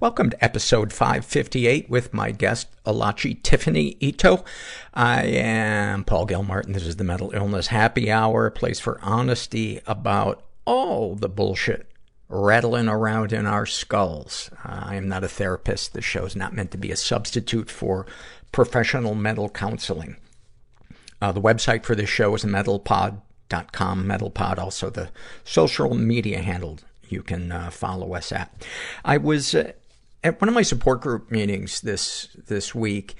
Welcome to episode 558 with my guest, Alachi Tiffany Ito. I am Paul Gilmartin. This is the Mental Illness Happy Hour, a place for honesty about all the bullshit rattling around in our skulls. Uh, I am not a therapist. This show is not meant to be a substitute for professional mental counseling. Uh, the website for this show is mentalpod.com. Mentalpod, also the social media handle you can uh, follow us at. I was uh, at one of my support group meetings this this week,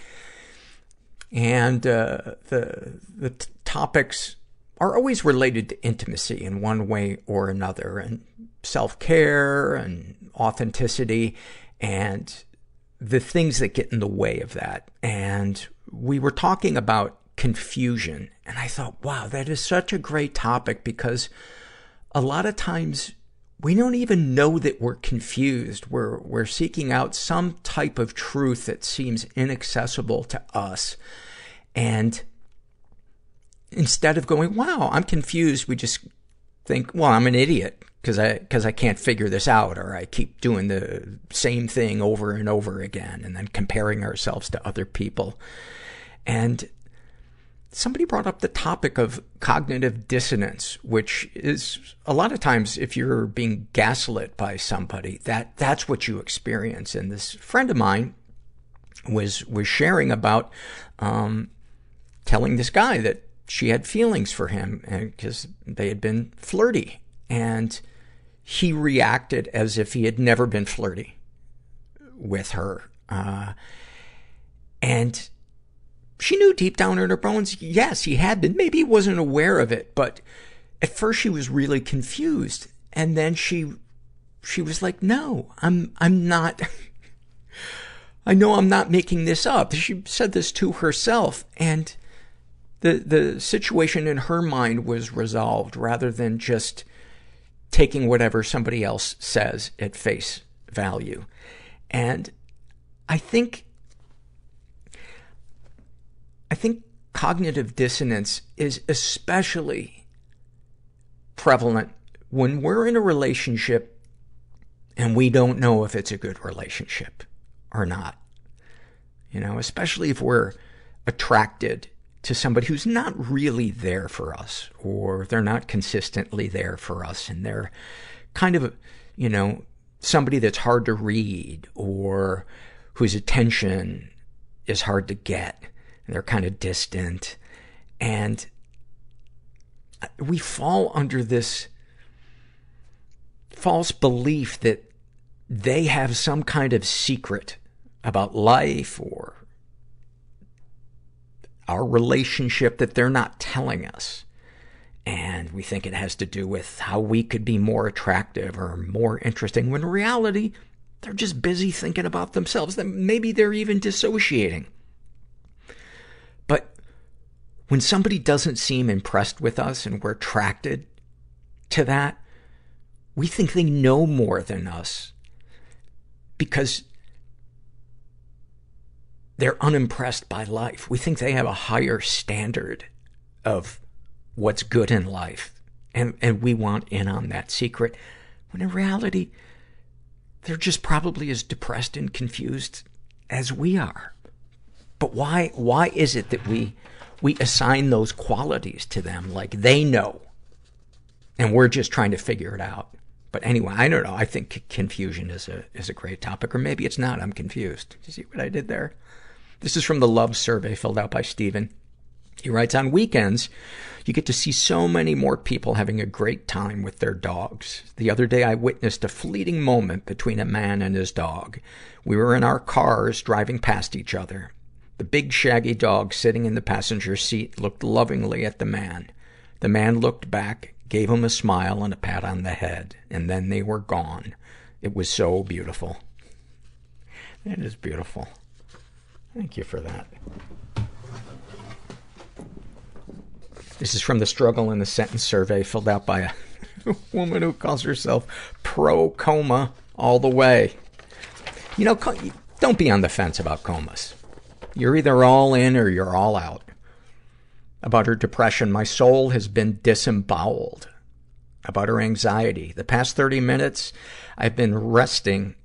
and uh, the the t- topics are always related to intimacy in one way or another, and self care and authenticity, and the things that get in the way of that. And we were talking about confusion, and I thought, wow, that is such a great topic because a lot of times we don't even know that we're confused. We're, we're seeking out some type of truth that seems inaccessible to us. And instead of going, wow, I'm confused, we just think, well, I'm an idiot because I, cause I can't figure this out or I keep doing the same thing over and over again and then comparing ourselves to other people. And somebody brought up the topic of cognitive dissonance, which is a lot of times if you're being gaslit by somebody, that, that's what you experience. And this friend of mine was, was sharing about, um, telling this guy that she had feelings for him because they had been flirty. And he reacted as if he had never been flirty with her. Uh, and she knew deep down in her bones, yes, he had been. Maybe he wasn't aware of it, but at first she was really confused. And then she, she was like, no, I'm, I'm not, I know I'm not making this up. She said this to herself and the, the situation in her mind was resolved rather than just taking whatever somebody else says at face value. And I think I think cognitive dissonance is especially prevalent when we're in a relationship and we don't know if it's a good relationship or not. You know, especially if we're attracted to somebody who's not really there for us or they're not consistently there for us and they're kind of, you know, somebody that's hard to read or whose attention is hard to get they're kind of distant. And we fall under this false belief that they have some kind of secret about life or our relationship that they're not telling us. And we think it has to do with how we could be more attractive or more interesting, when in reality, they're just busy thinking about themselves. Maybe they're even dissociating. When somebody doesn't seem impressed with us and we're attracted to that, We think they know more than us because they're unimpressed by life. We think they have a higher standard of what's good in life. And, and we want in on that secret. When in reality, they're just probably as depressed and confused as we are. But why, why is it that we, we assign those qualities to them like they know? And we're just trying to figure it out. But anyway, I don't know. I think confusion is a, is a great topic. Or maybe it's not. I'm confused. Did you see what I did there? This is from the love survey filled out by Stephen. He writes, on weekends, you get to see so many more people having a great time with their dogs. The other day I witnessed a fleeting moment between a man and his dog. We were in our cars driving past each other. The big shaggy dog sitting in the passenger seat looked lovingly at the man. The man looked back, gave him a smile and a pat on the head, and then they were gone. It was so beautiful. It is beautiful. Thank you for that. This is from the struggle in the sentence survey filled out by a woman who calls herself pro coma all the way. You know, don't be on the fence about comas. You're either all in or you're all out. About her depression, my soul has been disemboweled. About her anxiety, the past 30 minutes, I've been resting,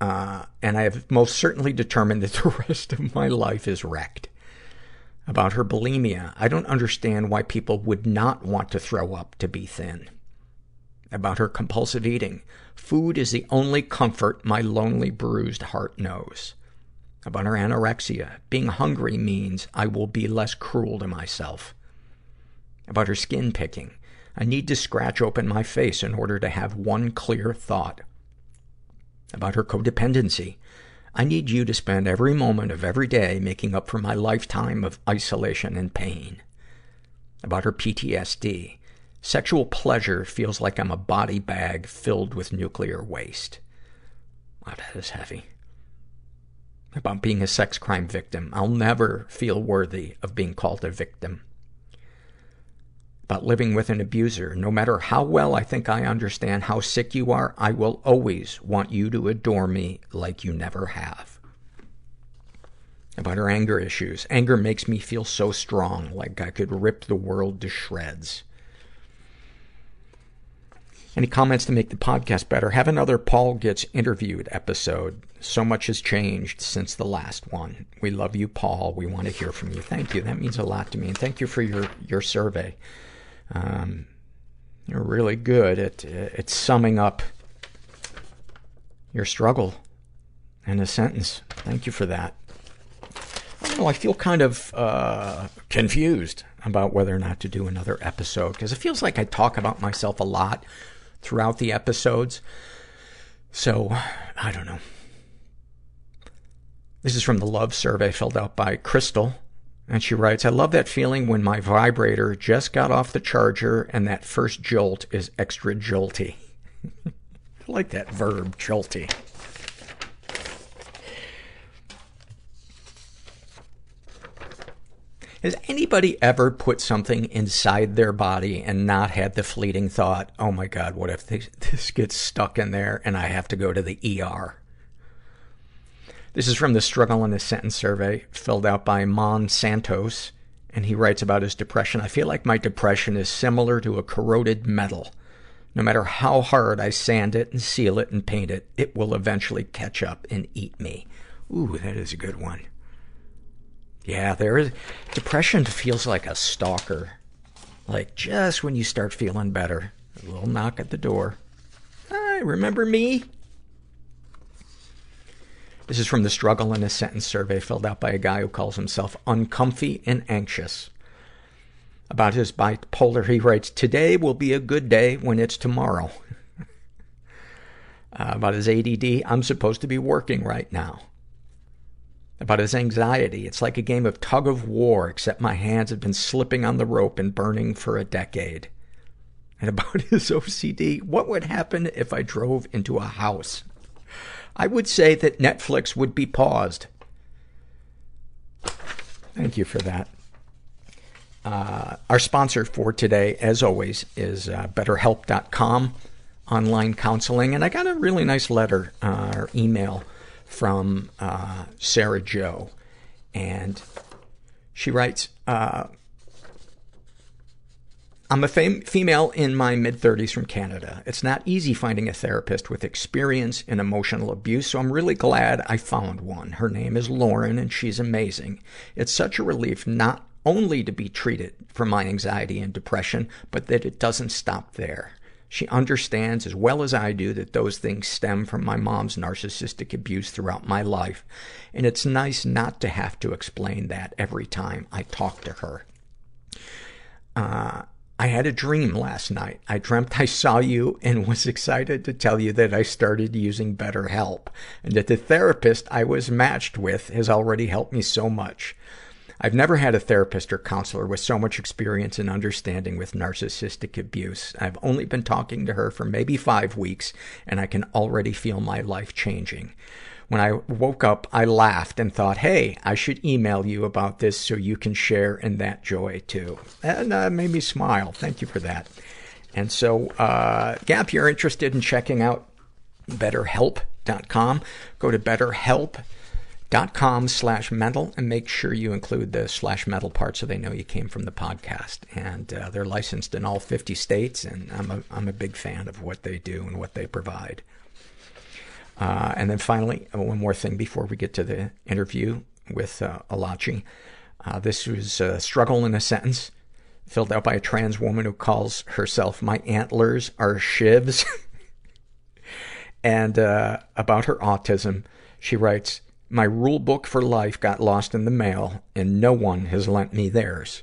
uh, and I have most certainly determined that the rest of my life is wrecked about her bulimia. I don't understand why people would not want to throw up to be thin. About her compulsive eating. Food is the only comfort my lonely, bruised heart knows. About her anorexia. Being hungry means I will be less cruel to myself. About her skin picking. I need to scratch open my face in order to have one clear thought. About her codependency. I need you to spend every moment of every day making up for my lifetime of isolation and pain. About her PTSD. Sexual pleasure feels like I'm a body bag filled with nuclear waste. Wow, that is heavy. About being a sex crime victim. I'll never feel worthy of being called a victim about living with an abuser. No matter how well I think I understand how sick you are, I will always want you to adore me like you never have. About her anger issues. Anger makes me feel so strong, like I could rip the world to shreds. Any comments to make the podcast better? Have another Paul Gets Interviewed episode. So much has changed since the last one. We love you, Paul. We want to hear from you. Thank you. That means a lot to me. And thank you for your, your survey. Um, you're really good at, at summing up your struggle in a sentence. Thank you for that. I don't know, I feel kind of, uh, confused about whether or not to do another episode, because it feels like I talk about myself a lot throughout the episodes. So, I don't know. This is from the love survey filled out by Crystal. And she writes, I love that feeling when my vibrator just got off the charger and that first jolt is extra jolty. I like that verb, jolty. Has anybody ever put something inside their body and not had the fleeting thought, oh my god, what if this, this gets stuck in there and I have to go to the ER? This is from the Struggle in a Sentence survey, filled out by Mon Santos. And he writes about his depression. I feel like my depression is similar to a corroded metal. No matter how hard I sand it and seal it and paint it, it will eventually catch up and eat me. Ooh, that is a good one. Yeah, there is, depression feels like a stalker. Like just when you start feeling better, a little knock at the door. Hi, remember me? This is from the Struggle in a Sentence survey filled out by a guy who calls himself uncomfy and anxious. About his bipolar, he writes, Today will be a good day when it's tomorrow. uh, about his ADD, I'm supposed to be working right now. About his anxiety, it's like a game of tug of war, except my hands have been slipping on the rope and burning for a decade. And about his OCD, what would happen if I drove into a house? I would say that Netflix would be paused. Thank you for that. Uh, our sponsor for today, as always, is uh, BetterHelp.com. online counseling. And I got a really nice letter uh, or email from uh, Sarah Joe. And she writes, uh, I'm a female in my mid 30s from Canada. It's not easy finding a therapist with experience in emotional abuse, so I'm really glad I found one. Her name is Lauren, and she's amazing. It's such a relief not only to be treated for my anxiety and depression, but that it doesn't stop there. She understands as well as I do that those things stem from my mom's narcissistic abuse throughout my life, and it's nice not to have to explain that every time I talk to her. Uh, I had a dream last night. I dreamt I saw you and was excited to tell you that I started using BetterHelp and that the therapist I was matched with has already helped me so much. I've never had a therapist or counselor with so much experience and understanding with narcissistic abuse. I've only been talking to her for maybe five weeks and I can already feel my life changing. When I woke up, I laughed and thought, hey, I should email you about this so you can share in that joy too. And uh, made me smile. Thank you for that. And so, uh, yeah, if you're interested in checking out betterhelp.com, go to betterhelp.com slash mental and make sure you include the slash mental part so they know you came from the podcast. And uh, they're licensed in all 50 states, and I'm a, I'm a big fan of what they do and what they provide. Uh, and then finally, uh, one more thing before we get to the interview with uh, Alachi. Uh, this was a struggle in a sentence filled out by a trans woman who calls herself My Antlers Are Shivs. and uh, about her autism, she writes, My rule book for life got lost in the mail, and no one has lent me theirs.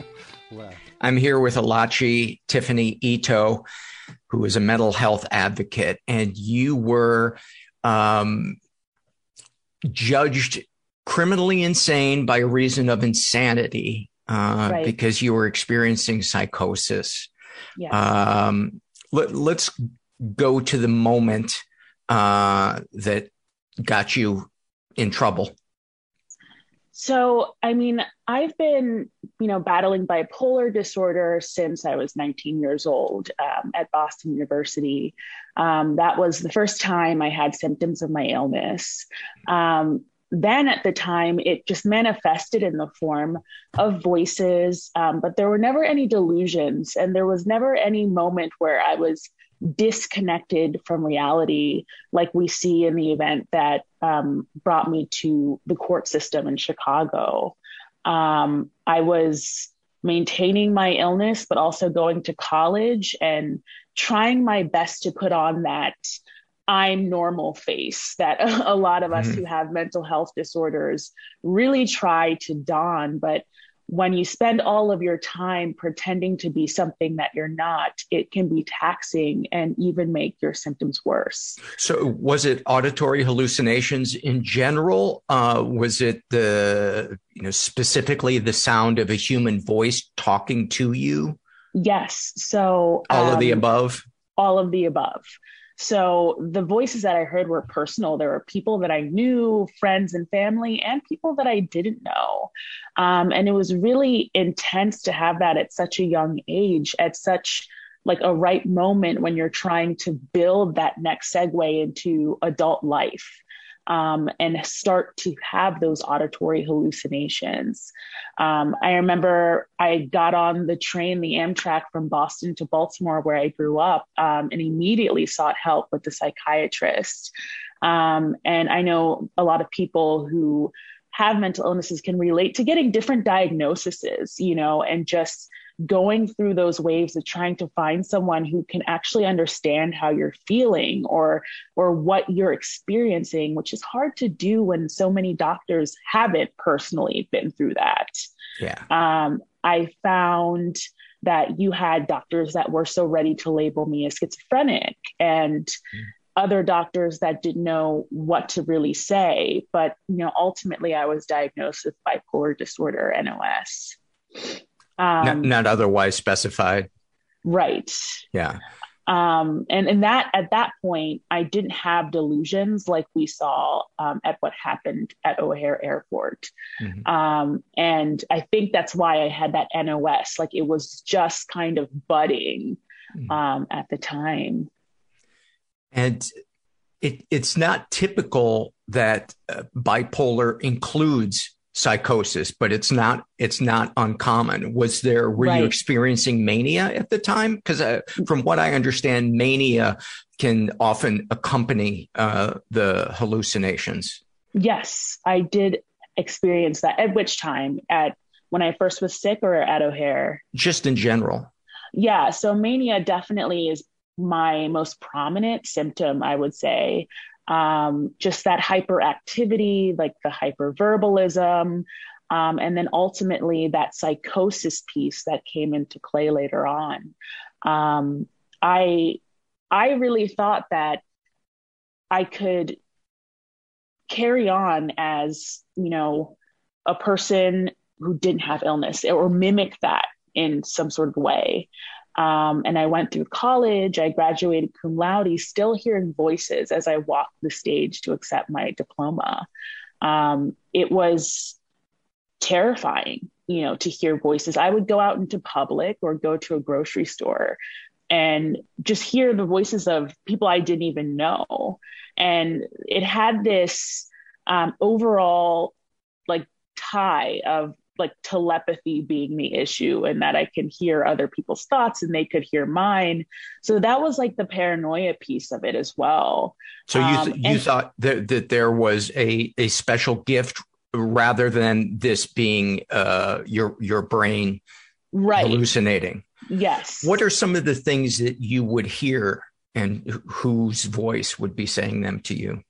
I'm here with Alachi Tiffany Ito, who is a mental health advocate, and you were um, judged criminally insane by reason of insanity uh, right. because you were experiencing psychosis. Yes. Um, let, us go to the moment uh, that got you in trouble. So, I mean, I've been, you know, battling bipolar disorder since I was 19 years old um, at Boston University. Um, that was the first time I had symptoms of my illness. Um, then at the time, it just manifested in the form of voices, um, but there were never any delusions, and there was never any moment where I was disconnected from reality, like we see in the event that um, brought me to the court system in Chicago. Um, I was maintaining my illness, but also going to college and trying my best to put on that I'm normal face that a lot of us mm-hmm. who have mental health disorders really try to don. But when you spend all of your time pretending to be something that you're not, it can be taxing and even make your symptoms worse. So, was it auditory hallucinations in general? Uh, was it the, you know, specifically the sound of a human voice talking to you? Yes. So, all um, of the um, above? All of the above. So the voices that I heard were personal. There were people that I knew, friends and family, and people that I didn't know. Um, and it was really intense to have that at such a young age, at such like a right moment when you're trying to build that next segue into adult life. Um, and start to have those auditory hallucinations. Um, I remember I got on the train, the Amtrak from Boston to Baltimore, where I grew up, um, and immediately sought help with the psychiatrist. Um, and I know a lot of people who have mental illnesses can relate to getting different diagnoses, you know, and just going through those waves of trying to find someone who can actually understand how you're feeling or or what you're experiencing which is hard to do when so many doctors haven't personally been through that. Yeah. Um, i found that you had doctors that were so ready to label me as schizophrenic and mm. other doctors that didn't know what to really say but you know ultimately i was diagnosed with bipolar disorder nos um, not, not otherwise specified. Right. Yeah. Um, and in that at that point, I didn't have delusions like we saw um, at what happened at O'Hare Airport, mm-hmm. um, and I think that's why I had that NOS. Like it was just kind of budding mm-hmm. um, at the time. And it it's not typical that uh, bipolar includes psychosis, but it's not it's not uncommon. Was there were right. you experiencing mania at the time? Because uh, from what I understand, mania can often accompany uh, the hallucinations. Yes, I did experience that. At which time? At when I first was sick, or at O'Hare? Just in general. Yeah, so mania definitely is my most prominent symptom, I would say um, just that hyperactivity, like the hyperverbalism, um, and then ultimately that psychosis piece that came into play later on. Um, I I really thought that I could carry on as you know a person who didn't have illness or mimic that in some sort of way. Um, and I went through college. I graduated cum laude, still hearing voices as I walked the stage to accept my diploma. Um, it was terrifying, you know, to hear voices. I would go out into public or go to a grocery store and just hear the voices of people I didn't even know. And it had this um, overall like tie of like telepathy being the issue and that I can hear other people's thoughts and they could hear mine. So that was like the paranoia piece of it as well. So you th- um, you and- thought that, that there was a a special gift rather than this being uh your your brain right. hallucinating. Yes. What are some of the things that you would hear and whose voice would be saying them to you?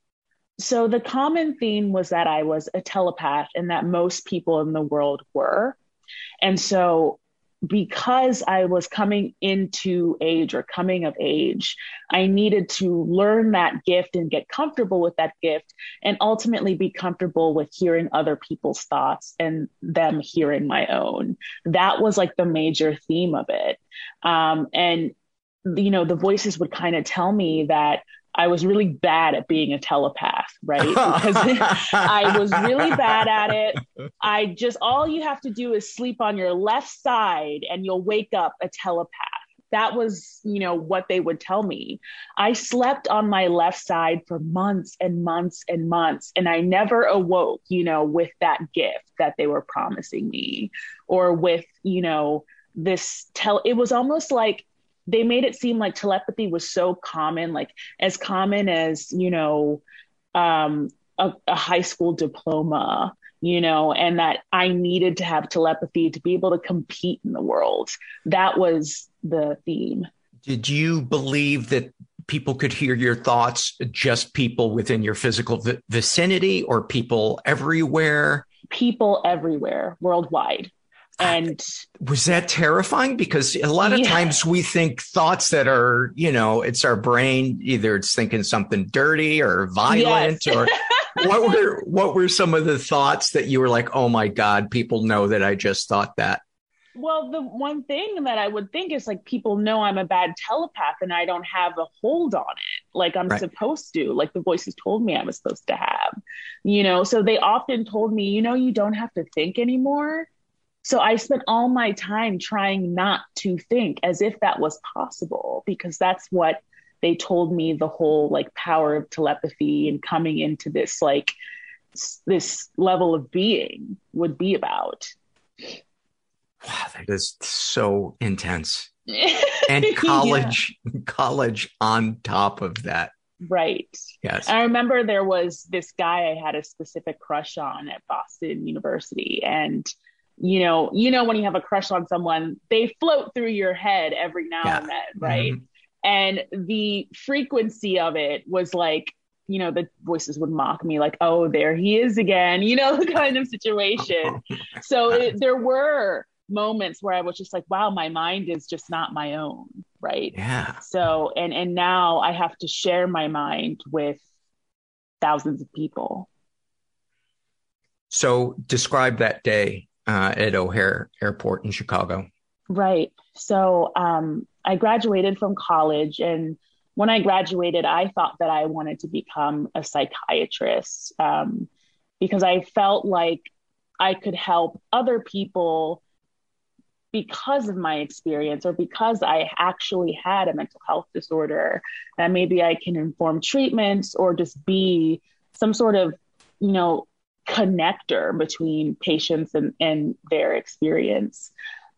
So the common theme was that I was a telepath and that most people in the world were. And so because I was coming into age or coming of age, I needed to learn that gift and get comfortable with that gift and ultimately be comfortable with hearing other people's thoughts and them hearing my own. That was like the major theme of it. Um, and, you know, the voices would kind of tell me that I was really bad at being a telepath, right? Because I was really bad at it. I just, all you have to do is sleep on your left side and you'll wake up a telepath. That was, you know, what they would tell me. I slept on my left side for months and months and months, and I never awoke, you know, with that gift that they were promising me or with, you know, this tell. It was almost like they made it seem like telepathy was so common, like as common as, you know, um, a, a high school diploma, you know, and that I needed to have telepathy to be able to compete in the world. That was the theme. Did you believe that people could hear your thoughts, just people within your physical vi- vicinity or people everywhere? People everywhere, worldwide. And was that terrifying? Because a lot of yeah. times we think thoughts that are, you know, it's our brain, either it's thinking something dirty or violent yes. or what were what were some of the thoughts that you were like, oh my God, people know that I just thought that? Well, the one thing that I would think is like people know I'm a bad telepath and I don't have a hold on it like I'm right. supposed to, like the voices told me I was supposed to have, you know. So they often told me, you know, you don't have to think anymore. So I spent all my time trying not to think as if that was possible because that's what they told me the whole like power of telepathy and coming into this like this level of being would be about. Wow, that is so intense. and college, yeah. college on top of that. Right. Yes. I remember there was this guy I had a specific crush on at Boston University. And, you know, you know, when you have a crush on someone, they float through your head every now yeah. and then, right? Mm-hmm. And the frequency of it was like, you know, the voices would mock me, like, oh, there he is again, you know, the kind of situation. so it, there were moments where I was just like, wow, my mind is just not my own. Right. Yeah. So, and, and now I have to share my mind with thousands of people. So describe that day uh, at O'Hare Airport in Chicago. Right. So um, I graduated from college. And when I graduated, I thought that I wanted to become a psychiatrist um, because I felt like I could help other people because of my experience or because I actually had a mental health disorder that maybe I can inform treatments or just be some sort of, you know, connector between patients and, and their experience.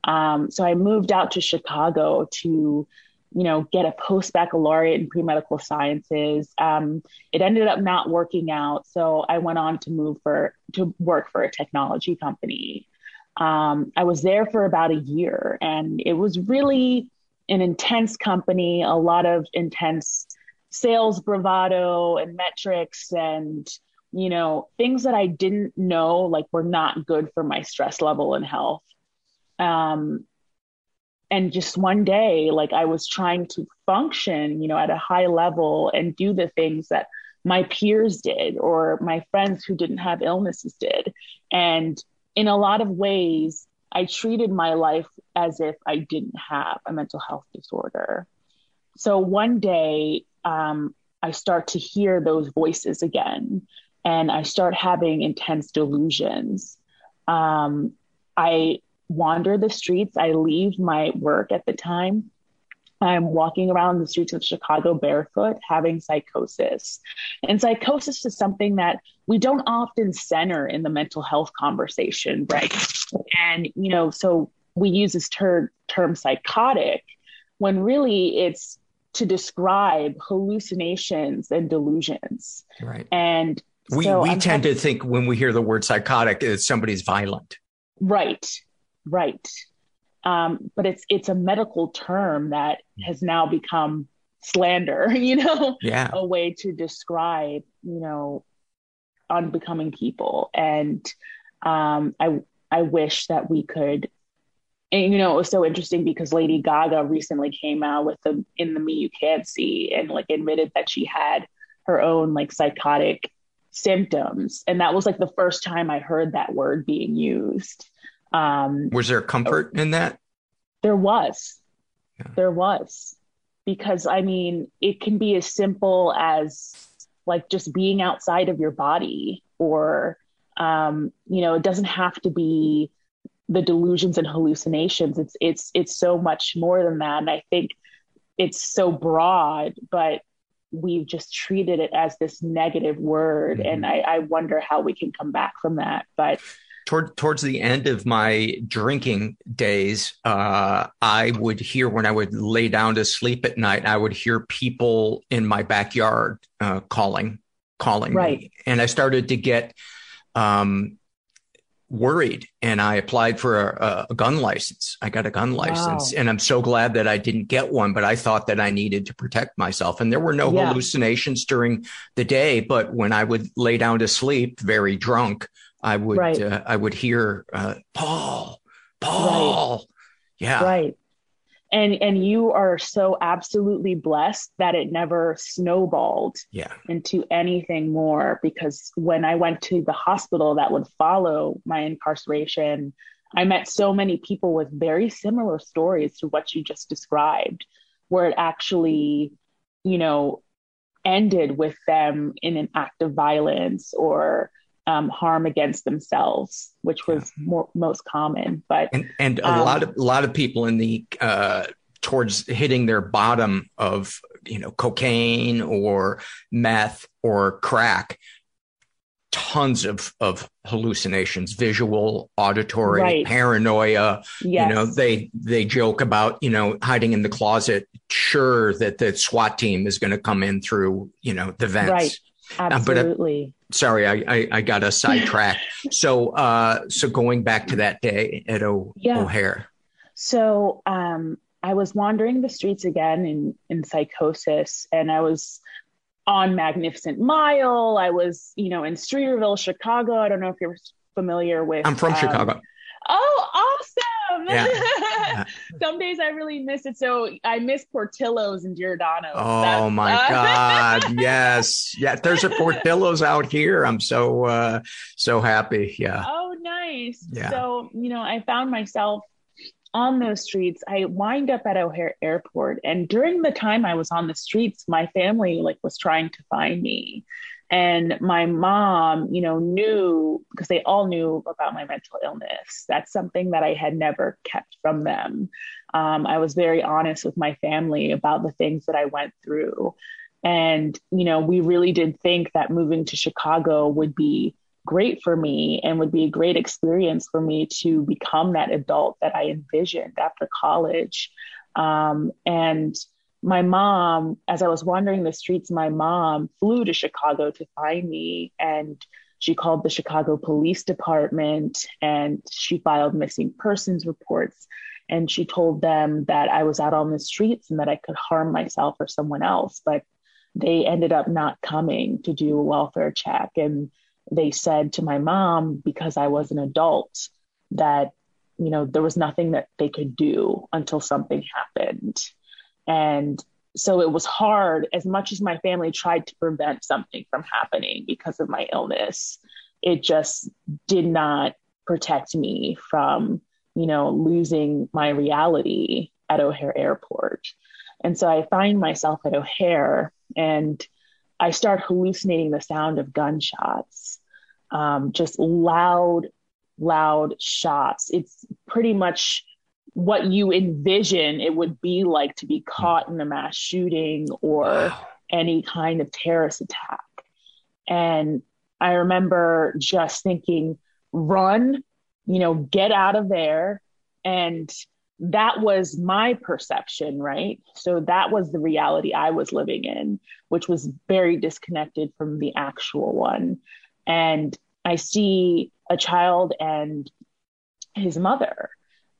Um, so I moved out to Chicago to, you know, get a post baccalaureate in pre medical sciences. Um, it ended up not working out, so I went on to move for to work for a technology company. Um, I was there for about a year and it was really an intense company, a lot of intense sales bravado and metrics and, you know, things that I didn't know like were not good for my stress level and health. Um, and just one day, like I was trying to function, you know, at a high level and do the things that my peers did or my friends who didn't have illnesses did. And in a lot of ways, I treated my life as if I didn't have a mental health disorder. So one day, um, I start to hear those voices again, and I start having intense delusions. Um, I wander the streets. I leave my work at the time I'm walking around the streets of Chicago barefoot having psychosis. And psychosis is something that we don't often center in the mental health conversation, right? And, you know, so we use this ter- term psychotic when really it's to describe hallucinations and delusions. Right. And we, so we I'm tend to think when we hear the word psychotic, that somebody's violent. Right. Right. Um, but it's it's a medical term that has now become slander, you know, yeah. a way to describe, you know, unbecoming people. And um, I I wish that we could and you know it was so interesting because Lady Gaga recently came out with the in the me you can't see and like admitted that she had her own like psychotic symptoms and that was like the first time I heard that word being used um, was there comfort in that? There was. Yeah. There was. Because I mean, it can be as simple as like just being outside of your body, or, um, you know, it doesn't have to be the delusions and hallucinations. It's, it's, it's so much more than that. And I think it's so broad, but we've just treated it as this negative word. Mm-hmm. And I, I wonder how we can come back from that. But toward towards the end of my drinking days, uh, I would hear when I would lay down to sleep at night, I would hear people in my backyard uh, calling, calling right. me, and I started to get um, worried, and I applied for a, a, gun license. I got a gun license, wow. and I'm so glad that I didn't get one. But I thought that I needed to protect myself, and there were no yeah. hallucinations during the day. But when I would lay down to sleep, very drunk. I would right. uh, I would hear uh, Paul, Paul, right. yeah, right. And and you are so absolutely blessed that it never snowballed yeah. into anything more. Because when I went to the hospital that would follow my incarceration, I met so many people with very similar stories to what you just described, where it actually, you know, ended with them in an act of violence or um, harm against themselves, which was yeah. more, most common. But and, and a um, lot of a lot of people in the uh, towards hitting their bottom of you know, cocaine or meth or crack, tons of, of hallucinations, visual, auditory, right. paranoia. Yes. You know, they, they joke about, you know, hiding in the closet, sure that the SWAT team is going to come in through, you know, the vents. Right. Absolutely. Uh, but, uh, sorry, I, I, I got a sidetrack. so, uh, so going back to that day at o- yeah. O'Hare. So, um, I was wandering the streets again in, in psychosis and I was on Magnificent Mile. I was, you know, in Streeterville, Chicago. I don't know if you're familiar with. I'm from um, Chicago. Oh, awesome! Yeah. Some days I really miss it. So I miss Portillo's and Giordano's. Oh That's, my uh, God! yes, yeah. There's a Portillo's out here. I'm so uh, so happy. Yeah. Oh, nice. Yeah. So you know, I found myself on those streets, I wind up at O'Hare Airport. And during the time I was on the streets, my family like was trying to find me. And my mom, you know, knew because they all knew about my mental illness. That's something that I had never kept from them. Um, I was very honest with my family about the things that I went through. And, you know, we really did think that moving to Chicago would be great for me and would be a great experience for me to become that adult that I envisioned after college. Um, and my mom, as I was wandering the streets, my mom flew to Chicago to find me and she called the Chicago Police Department and she filed missing persons reports. And she told them that I was out on the streets and that I could harm myself or someone else. But they ended up not coming to do a welfare check. And they said to my mom, because I was an adult, that, you know, there was nothing that they could do until something happened. And so it was hard as much as my family tried to prevent something from happening because of my illness. It just did not protect me from, you know, losing my reality at O'Hare Airport. And so I find myself at O'Hare and I start hallucinating the sound of gunshots, um, just loud, loud shots. It's pretty much what you envision it would be like to be hmm. caught in a mass shooting or wow. any kind of terrorist attack. And I remember just thinking, run, you know, get out of there. And that was my perception, right? So that was the reality I was living in, which was very disconnected from the actual one. And I see a child and his mother,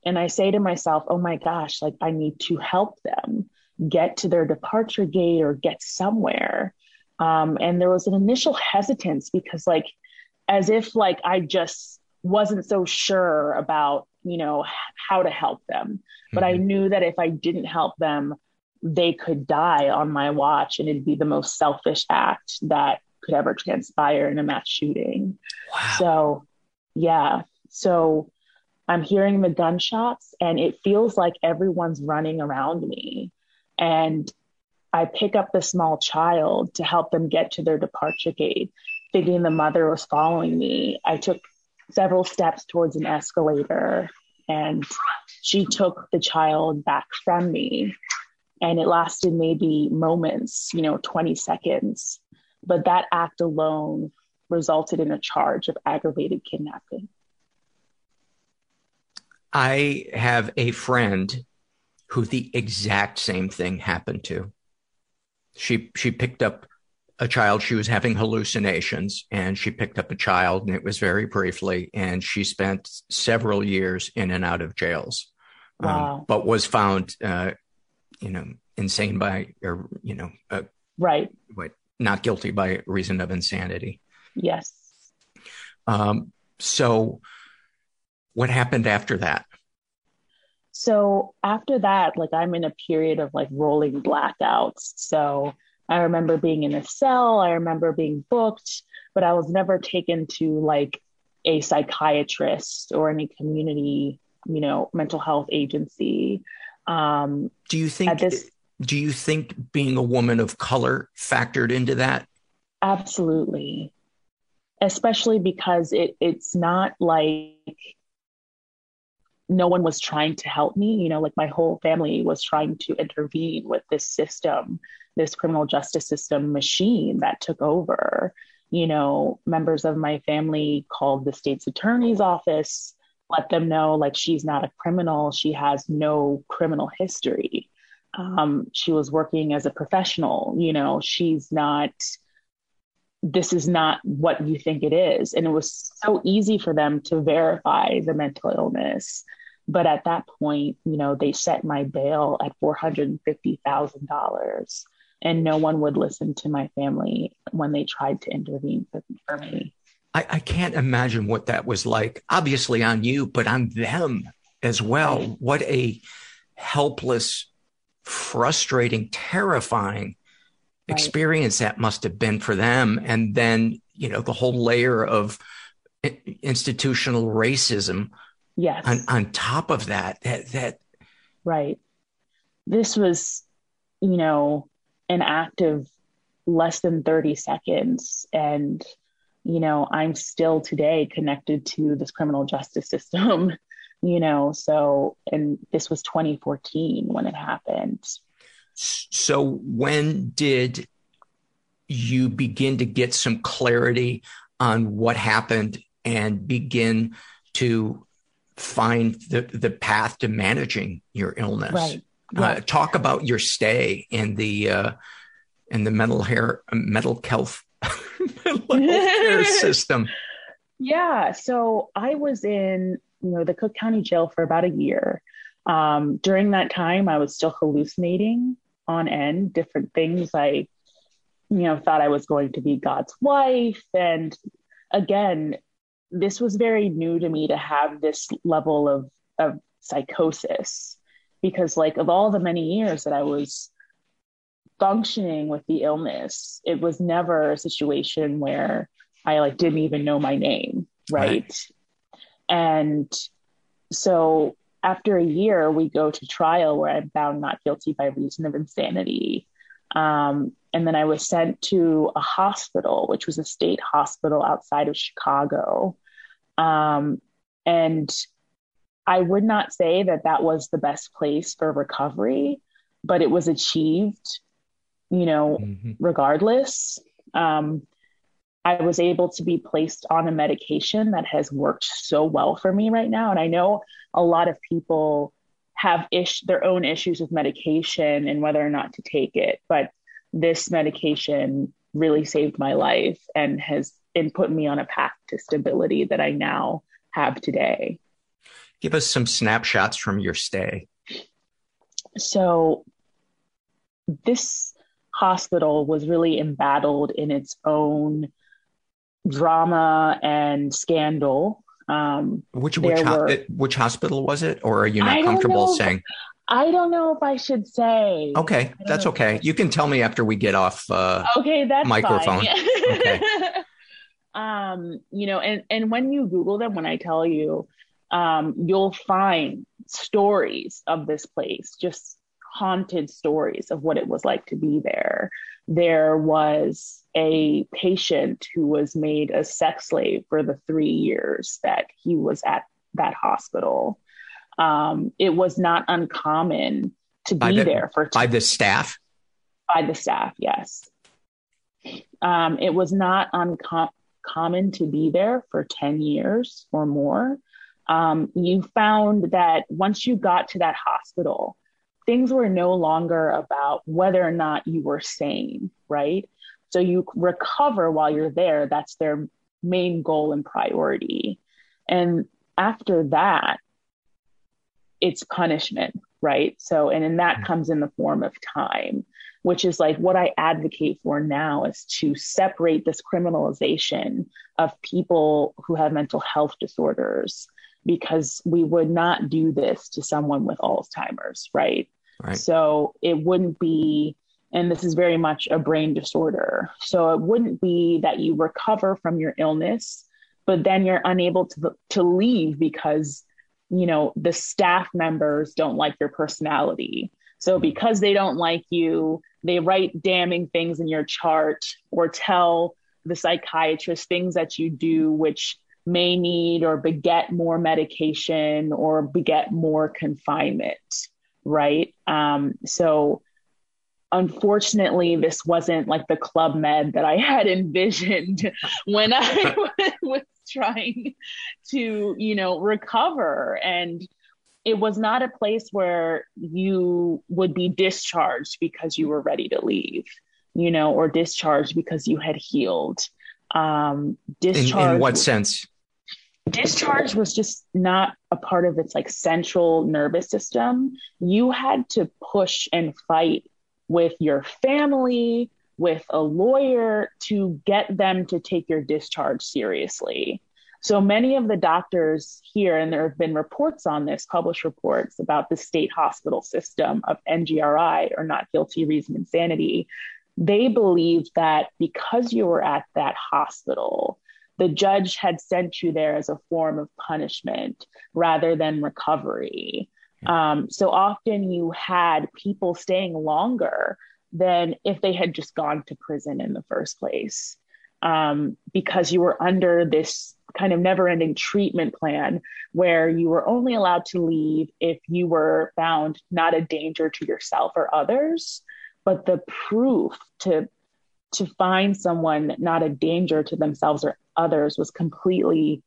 and I say to myself, oh my gosh, like I need to help them get to their departure gate or get somewhere. Um, and there was an initial hesitance because, like, as if like I just wasn't so sure about you know how to help them but mm-hmm. i knew that if i didn't help them they could die on my watch and it'd be the most selfish act that could ever transpire in a mass shooting wow. so yeah so i'm hearing the gunshots and it feels like everyone's running around me. And i pick up the small child to help them get to their departure gate thinking the mother was following me. I took several steps towards an escalator and she took the child back from me. And it lasted maybe moments you know 20 seconds. But that act alone resulted in a charge of aggravated kidnapping i have a friend who the exact same thing happened to she she picked up a child. She was having hallucinations and she picked up a child and it was very briefly. And she spent several years in and out of jails, um, wow. um, but was found, uh, you know, insane by, or, you know, uh, right. What, not guilty by reason of insanity. Yes. Um, so what happened after that? So after that, like I'm in a period of like rolling blackouts. So I remember being in a cell. I remember being booked, but I was never taken to like a psychiatrist or any community, you know, mental health agency. Um, do you think? This, do you think being a woman of color factored into that? Absolutely, especially because it it's not like no one was trying to help me. You know, like my whole family was trying to intervene with this system this criminal justice system machine that took over. You know, members of my family called the state's attorney's office, let them know like she's not a criminal, she has no criminal history. Um, she was working as a professional, you know, she's not this is not what you think it is. And it was so easy for them to verify the mental illness. But at that point, you know, they set my bail at $450,000 and no one would listen to my family when they tried to intervene for, for me. I, I, can't imagine what that was like, obviously on you, but on them as well. What a helpless, frustrating, terrifying right. experience that must have been for them. And then, you know, the whole layer of institutional racism. Yes. On, on top of that, that, that. Right. This was, you know, an act of less than 30 seconds. And, you know, I'm still today connected to this criminal justice system, you know, so, and this was 2014 when it happened. So when did you begin to get some clarity on what happened and begin to find the, the path to managing your illness? Right. Uh, talk about your stay in the uh, in the mental hair mental health mental care system. Yeah, so I was in you know the Cook County Jail for about a year. Um, during that time, I was still hallucinating on end, different things. I, you know, thought I was going to be God's wife. And again, this was very new to me to have this level of, of psychosis because, like, of all the many years that I was functioning with the illness, it was never a situation where I like didn't even know my name. Right. right. And so after a year, we go to trial where I'm found not guilty by reason of insanity. Um, and then I was sent to a hospital, which was a state hospital outside of Chicago. Um, and I would not say that that was the best place for recovery, but it was achieved, you know, mm-hmm. regardless. Um, I was able to be placed on a medication that has worked so well for me right now. And I know a lot of people have ish their own issues with medication and whether or not to take it, but this medication really saved my life and has been put me on a path to stability that I now have today. Give us some snapshots from your stay. So, this hospital was really embattled in its own drama and scandal. Um, which which, ho- were, which hospital was it, or are you not comfortable saying? I don't know if I should say. Okay, that's okay. You can tell me after we get off. Uh, okay, that's microphone. okay. um, you know, and and when you Google them, when I tell you, um, you'll find stories of this place, just haunted stories of what it was like to be there. There was a patient who was made a sex slave for the three years that he was at that hospital. Um, it was not uncommon to be the, there for by the staff. By the staff, yes. Um, it was not uncommon to be there for 10 years or more. Um, you found that once you got to that hospital, things were no longer about whether or not you were sane, right? So you recover while you're there. That's their main goal and priority. And after that, it's punishment, right? So, and then that mm-hmm. comes in the form of time, which is like what I advocate for now is to separate this criminalization of people who have mental health disorders because we would not do this to someone with Alzheimer's, right? right. So it wouldn't be and this is very much a brain disorder. So it wouldn't be that you recover from your illness, but then you're unable to, to leave because, you know, the staff members don't like your personality. So because they don't like you, they write damning things in your chart or tell the psychiatrist things that you do, which may need or beget more medication or beget more confinement. Right. Um, so unfortunately, this wasn't like the club med that I had envisioned when I was trying to, you know, recover. And it was not a place where you would be discharged because you were ready to leave, you know, or discharged because you had healed. Um, discharge. In, in what sense? Discharge was just not a part of its like central nervous system. You had to push and fight with your family, with a lawyer to get them to take your discharge seriously. So many of the doctors here, and there have been reports on this, published reports about the state hospital system of NGRI or not guilty, reason, insanity. They believed that because you were at that hospital, the judge had sent you there as a form of punishment rather than recovery. Um, so often you had people staying longer than if they had just gone to prison in the first place um, because you were under this kind of never ending treatment plan where you were only allowed to leave if you were found not a danger to yourself or others. But the proof to to find someone not a danger to themselves or others was completely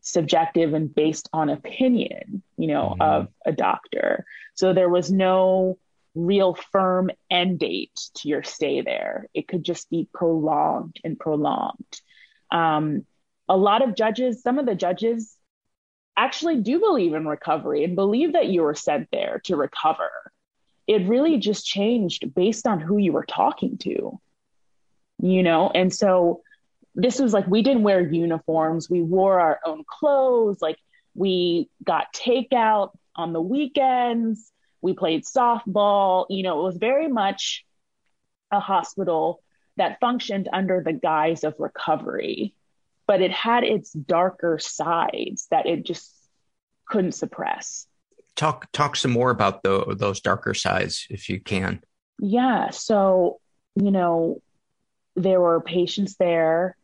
subjective and based on opinion, you know, mm-hmm. of a doctor. So there was no real firm end date to your stay there. It could just be prolonged and prolonged. Um, a lot of judges, some of the judges actually do believe in recovery and believe that you were sent there to recover. It really just changed based on who you were talking to, you know? And so this was like we didn't wear uniforms. We wore our own clothes. Like we got takeout on the weekends. We played softball. You know it was very much a hospital that functioned under the guise of recovery but it had its darker sides that it just couldn't suppress. Talk talk some more about the, those darker sides if you can. Yeah. So you know there were patients there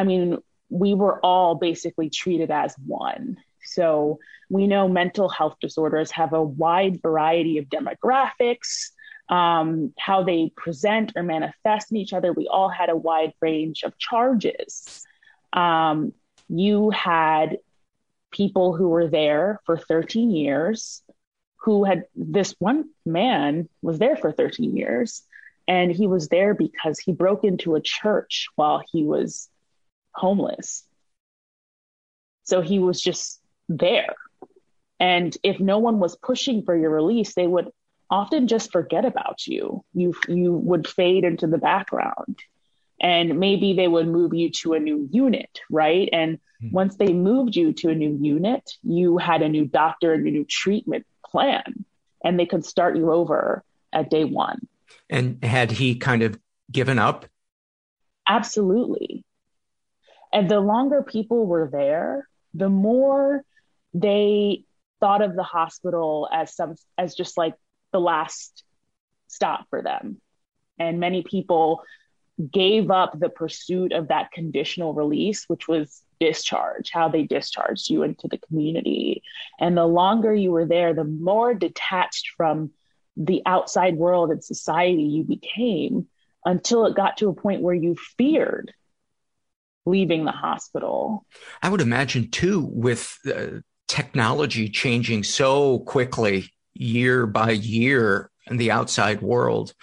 I mean, we were all basically treated as one. So we know mental health disorders have a wide variety of demographics, um, how they present or manifest in each other. We all had a wide range of charges. Um, you had people who were there for 13 years who had this one man was there for 13 years and he was there because he broke into a church while he was homeless. So he was just there. And if no one was pushing for your release, they would often just forget about you. You you would fade into the background. And maybe they would move you to a new unit, right? And mm-hmm. once they moved you to a new unit, you had a new doctor and a new treatment plan, and they could start you over at day one. And had he kind of given up? Absolutely. And the longer people were there, the more they thought of the hospital as some as just like the last stop for them. And many people gave up the pursuit of that conditional release, which was discharge, how they discharged you into the community. And the longer you were there, the more detached from the outside world and society you became until it got to a point where you feared leaving the hospital. I would imagine too, with uh, technology changing so quickly year by year in the outside world.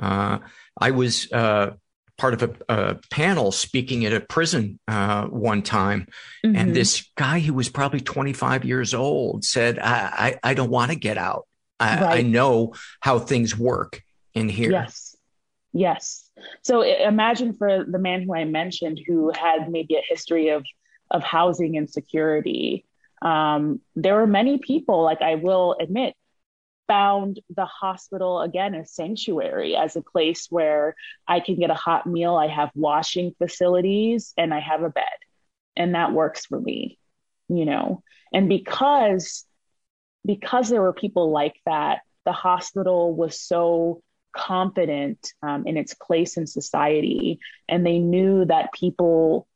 Uh, I was uh, part of a, a, panel speaking at a prison uh, one time, mm-hmm. and this guy who was probably 25 years old said, "I, I, I don't want to get out. I, right. I know how things work in here." Yes, yes so imagine for the man who I mentioned who had maybe a history of of housing insecurity. Um, there were many people, like I will admit, found the hospital again a sanctuary as a place where I can get a hot meal, I have washing facilities, and I have a bed. And that works for me, you know. And because because there were people like that, the hospital was so confident um, in its place in society and they knew that people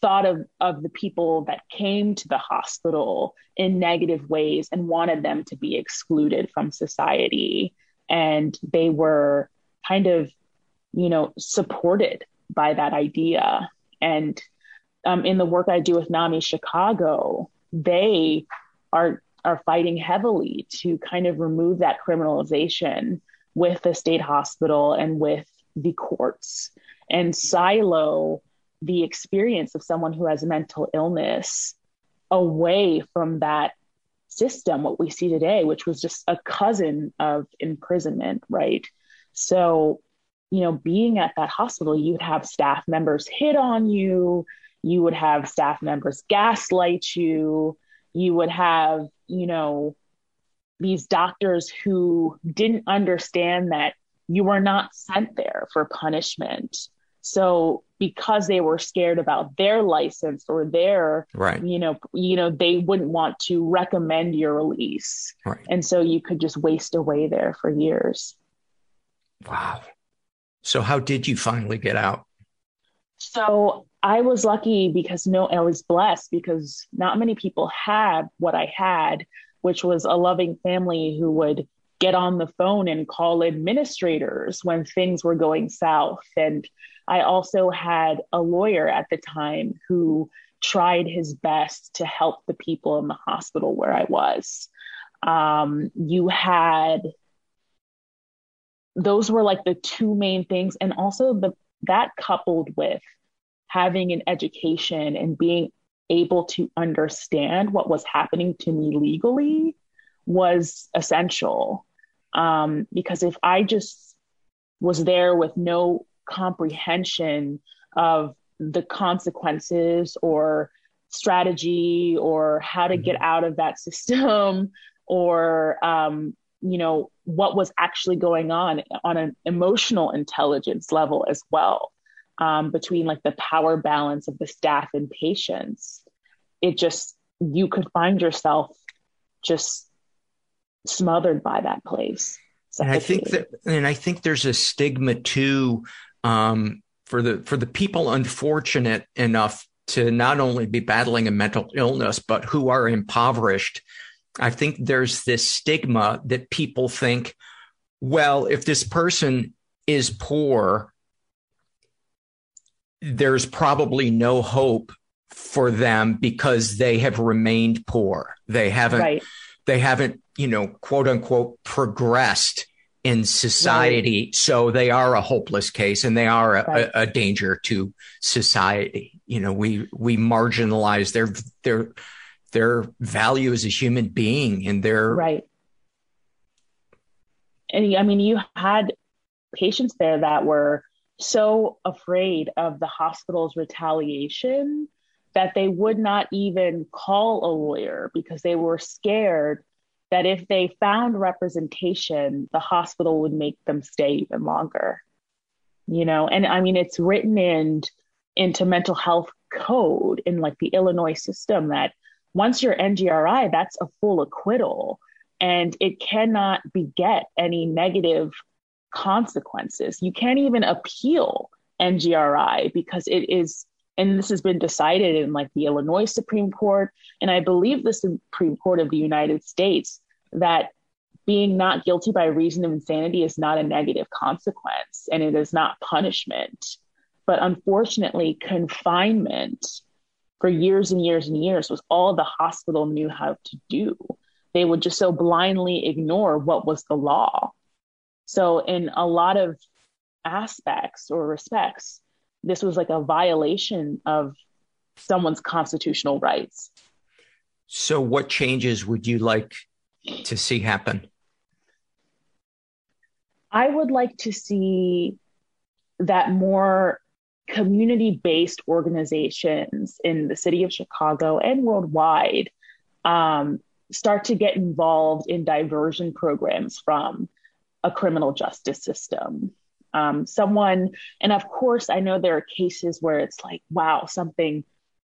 thought of, of the people that came to the hospital in negative ways and wanted them to be excluded from society and they were kind of, you know, supported by that idea. And um, in the work I do with NAMI Chicago, they are are fighting heavily to kind of remove that criminalization with the state hospital and with the courts and silo the experience of someone who has mental illness away from that system what we see today which was just a cousin of imprisonment right? So you know being at that hospital you'd have staff members hit on you you would have staff members gaslight you you would have you know these doctors who didn't understand that you were not sent there for punishment. So because they were scared about their license or their right. you know you know they wouldn't want to recommend your release. Right. and so you could just waste away there for years. Wow. So how did you finally get out? So I was lucky because no, I was blessed because not many people had what I had, which was a loving family who would get on the phone and call administrators when things were going south. And I also had a lawyer at the time who tried his best to help the people in the hospital where I was. Um, you had those were like the two main things, and also the that coupled with having an education and being able to understand what was happening to me legally was essential. Um, because if I just was there with no comprehension of the consequences or strategy or how to get out of that system or um, you know what was actually going on on an emotional intelligence level as well um, between like the power balance of the staff and patients, it just, you could find yourself just smothered by that place. And I think that, and I think there's a stigma too, um, for the, for the people unfortunate enough to not only be battling a mental illness, but who are impoverished. I think there's this stigma that people think, well, if this person is poor, there's probably no hope for them because they have remained poor. They haven't, right. they haven't, you know, quote unquote, progressed in society. Right. So they are a hopeless case and they are a, right. a, a, danger to society. You know, we, we marginalize their, their, their value as a human being and their. Right. And I mean, you had patients there that were so afraid of the hospital's retaliation that they would not even call a lawyer because they were scared that if they found representation, the hospital would make them stay even longer. You know, and I mean, it's written in into mental health code in like the Illinois system that once you're NGRI, that's a full acquittal and it cannot beget any negative consequences. You can't even appeal NGRI because it is, and this has been decided in like the Illinois Supreme Court, and I believe the Supreme Court of the United States, that being not guilty by reason of insanity is not a negative consequence and it is not punishment. But unfortunately, confinement for years and years and years was all the hospital knew how to do. They would just so blindly ignore what was the law. So, in a lot of aspects or respects, this was like a violation of someone's constitutional rights. So, what changes would you like to see happen? I would like to see that more community based organizations in the city of Chicago and worldwide um, start to get involved in diversion programs from a criminal justice system. Um, someone, and of course, I know there are cases where it's like, wow, something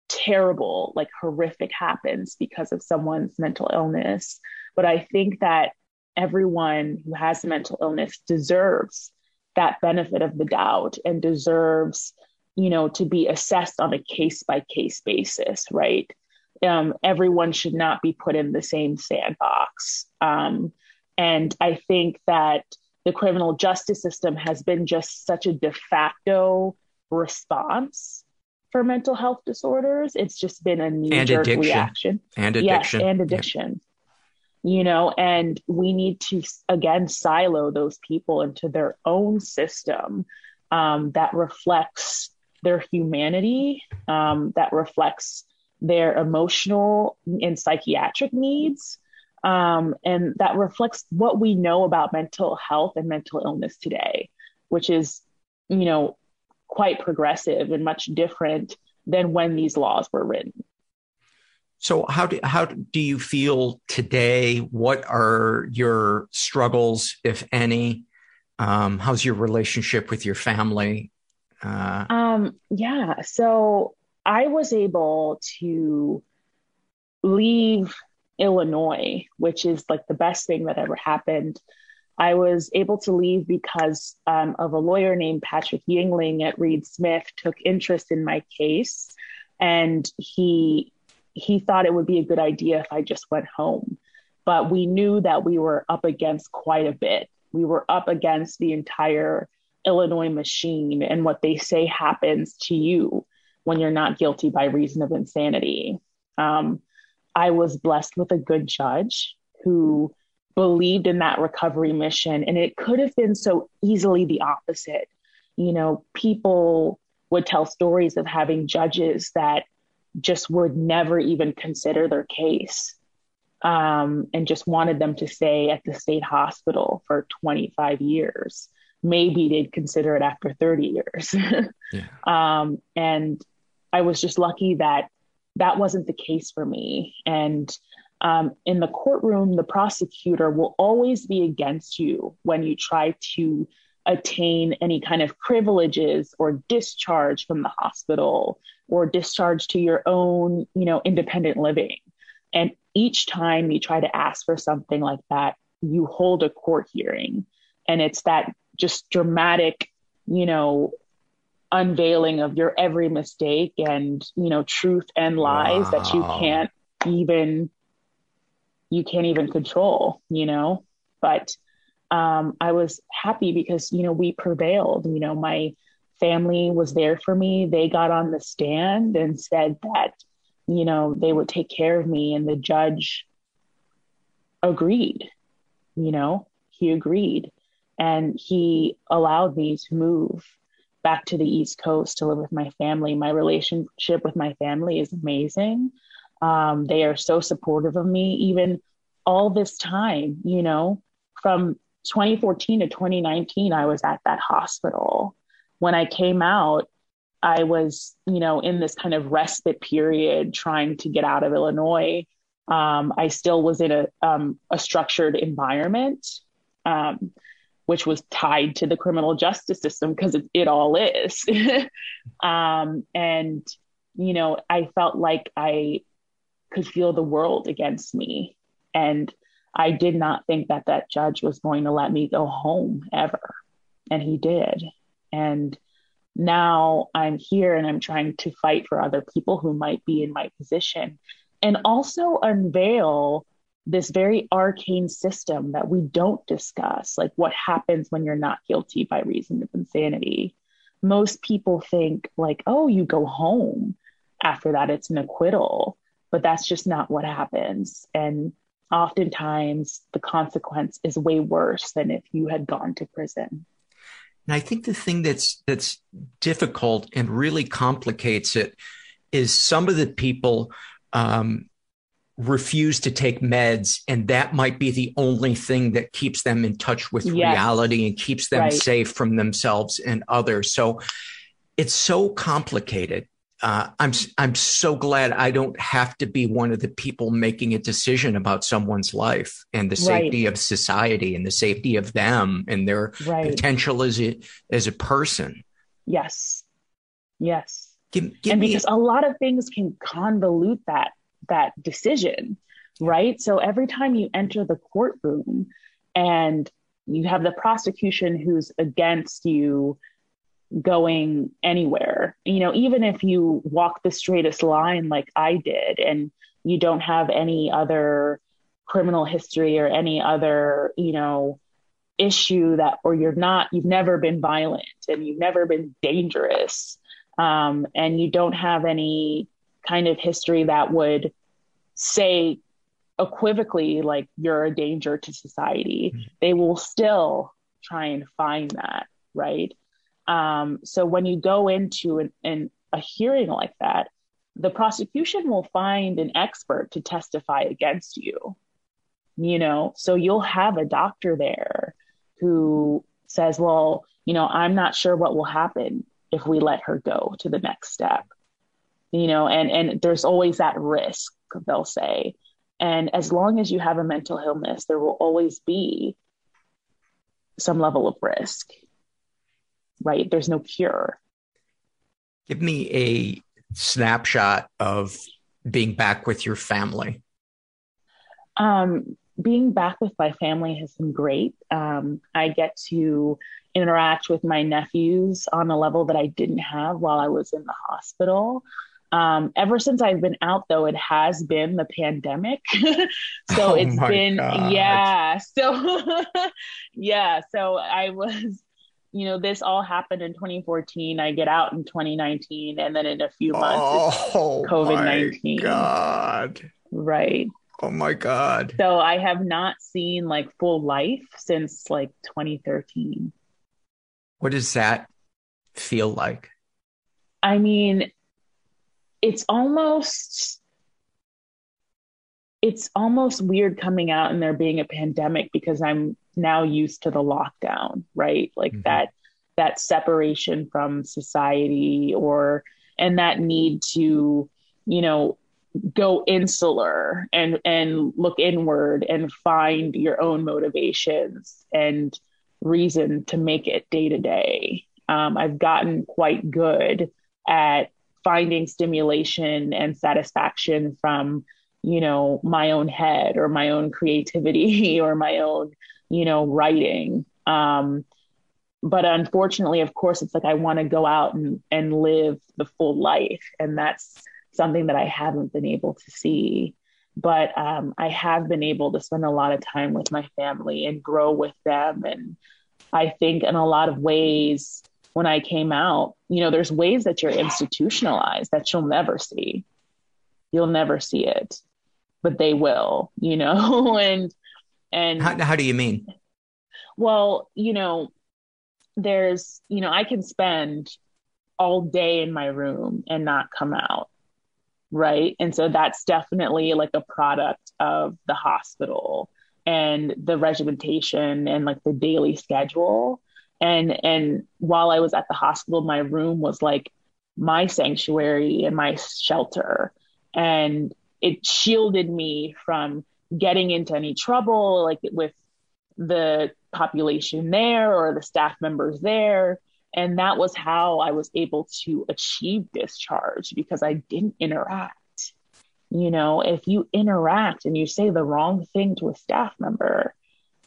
terrible, like horrific happens because of someone's mental illness. But I think that everyone who has mental illness deserves that benefit of the doubt and deserves, you know, to be assessed on a case by case basis, right? Um, everyone should not be put in the same sandbox. Um, And I think that the criminal justice system has been just such a de facto response for mental health disorders. It's just been a knee jerk reaction. And addiction. Yes, and addiction. Yeah. You know, and we need to again silo those people into their own system um, that reflects their humanity, um, that reflects their emotional and psychiatric needs. Um, and that reflects what we know about mental health and mental illness today, which is, you know, quite progressive and much different than when these laws were written. So how do how do you feel today? What are your struggles, if any? Um, how's your relationship with your family? Uh, um, yeah, so I was able to leave Illinois, which is like the best thing that ever happened. I was able to leave because um, of a lawyer named Patrick Yingling at Reed Smith took interest in my case, and he he thought it would be a good idea if I just went home. But we knew that we were up against quite a bit. We were up against the entire Illinois machine and what they say happens to you when you're not guilty by reason of insanity. Um, I was blessed with a good judge who believed in that recovery mission, and it could have been so easily the opposite. You know, people would tell stories of having judges that just would never even consider their case um, and just wanted them to stay at the state hospital for 25 years maybe they'd consider it after 30 years. yeah. um, and I was just lucky that that wasn't the case for me. And um, in the courtroom, the prosecutor will always be against you when you try to attain any kind of privileges or discharge from the hospital or discharge to your own, you know, independent living. And each time you try to ask for something like that, you hold a court hearing. And it's that just dramatic, you know, unveiling of your every mistake and, you know, truth and lies wow. that you can't even you can't even control, you know. But um, I was happy because, you know, we prevailed. You know, my family was there for me. They got on the stand and said that, you know, they would take care of me. And the judge agreed, you know, he agreed and he allowed me to move back to the East Coast to live with my family. My relationship with my family is amazing. Um, they are so supportive of me, even all this time, you know, from 2014 to 2019, I was at that hospital. When I came out, I was, you know, in this kind of respite period trying to get out of Illinois. Um, I still was in a, um, a structured environment. Um, which was tied to the criminal justice system because it, it, all is. um, and, you know, I felt like I could feel the world against me. And I did not think that that judge was going to let me go home ever. And he did. And now I'm here and I'm trying to fight for other people who might be in my position and also unveil this very arcane system that we don't discuss, like what happens when you're not guilty by reason of insanity. Most people think, like, oh, you go home. After that, it's an acquittal. But that's just not what happens. And oftentimes, the consequence is way worse than if you had gone to prison. And I think the thing that's that's difficult and really complicates it is some of the people um, refuse to take meds and that might be the only thing that keeps them in touch with yes. reality and keeps them right. safe from themselves and others so it's so complicated uh, I'm I'm so glad I don't have to be one of the people making a decision about someone's life and the safety right. of society and the safety of them and their right. potential as a as a person. Yes, yes, give, give and because a lot of things can convolute that that decision, right? So every time you enter the courtroom and you have the prosecution who's against you going anywhere, you know, even if you walk the straightest line like I did and you don't have any other criminal history or any other, you know, issue that, or you're not, you've never been violent and you've never been dangerous, um, and you don't have any kind of history that would say equivocally like you're a danger to society, mm-hmm. they will still try and find that, right? Um, so when you go into an, an, a hearing like that, the prosecution will find an expert to testify against you. You know, so you'll have a doctor there who says, well, you know, I'm not sure what will happen if we let her go to the next step. You know, and and there's always that risk, they'll say. And as long as you have a mental illness, there will always be some level of risk. Right? There's no cure. Give me a snapshot of being back with your family? Um, being back with my family has been great. Um, I get to interact with my nephews on a level that I didn't have while I was in the hospital. Um, ever since I've been out, though, it has been the pandemic. so oh it's been, God. yeah. So, yeah. So I was you know, this all happened in 2014. I get out in 2019, and then in a few months, oh, COVID 19. God. Right. Oh my God. So I have not seen like full life since like 2013. What does that feel like? I mean, it's almost it's almost weird coming out and there being a pandemic because I'm now used to the lockdown, right? Like mm-hmm. that that separation from society or and that need to, you know, go insular and and look inward and find your own motivations and reason to make it day to day. Um, I've gotten quite good at finding stimulation and satisfaction from you know my own head or my own creativity or my own you know, writing. Um, but unfortunately, of course, it's like I want to go out and, and live the full life. And that's something that I haven't been able to see. But um, I have been able to spend a lot of time with my family and grow with them. And I think in a lot of ways, when I came out, you know, there's ways that you're institutionalized that you'll never see. You'll never see it, but they will, you know, and and how, how do you mean? Well, you know, there's, you know, I can spend all day in my room and not come out. Right. And so that's definitely like a product of the hospital and the regimentation and like the daily schedule. And and while I was at the hospital, my room was like my sanctuary and my shelter. And it shielded me from getting into any trouble, like with the population there or the staff members there. And that was how I was able to achieve discharge because I didn't interact. You know, if you interact and you say the wrong thing to a staff member,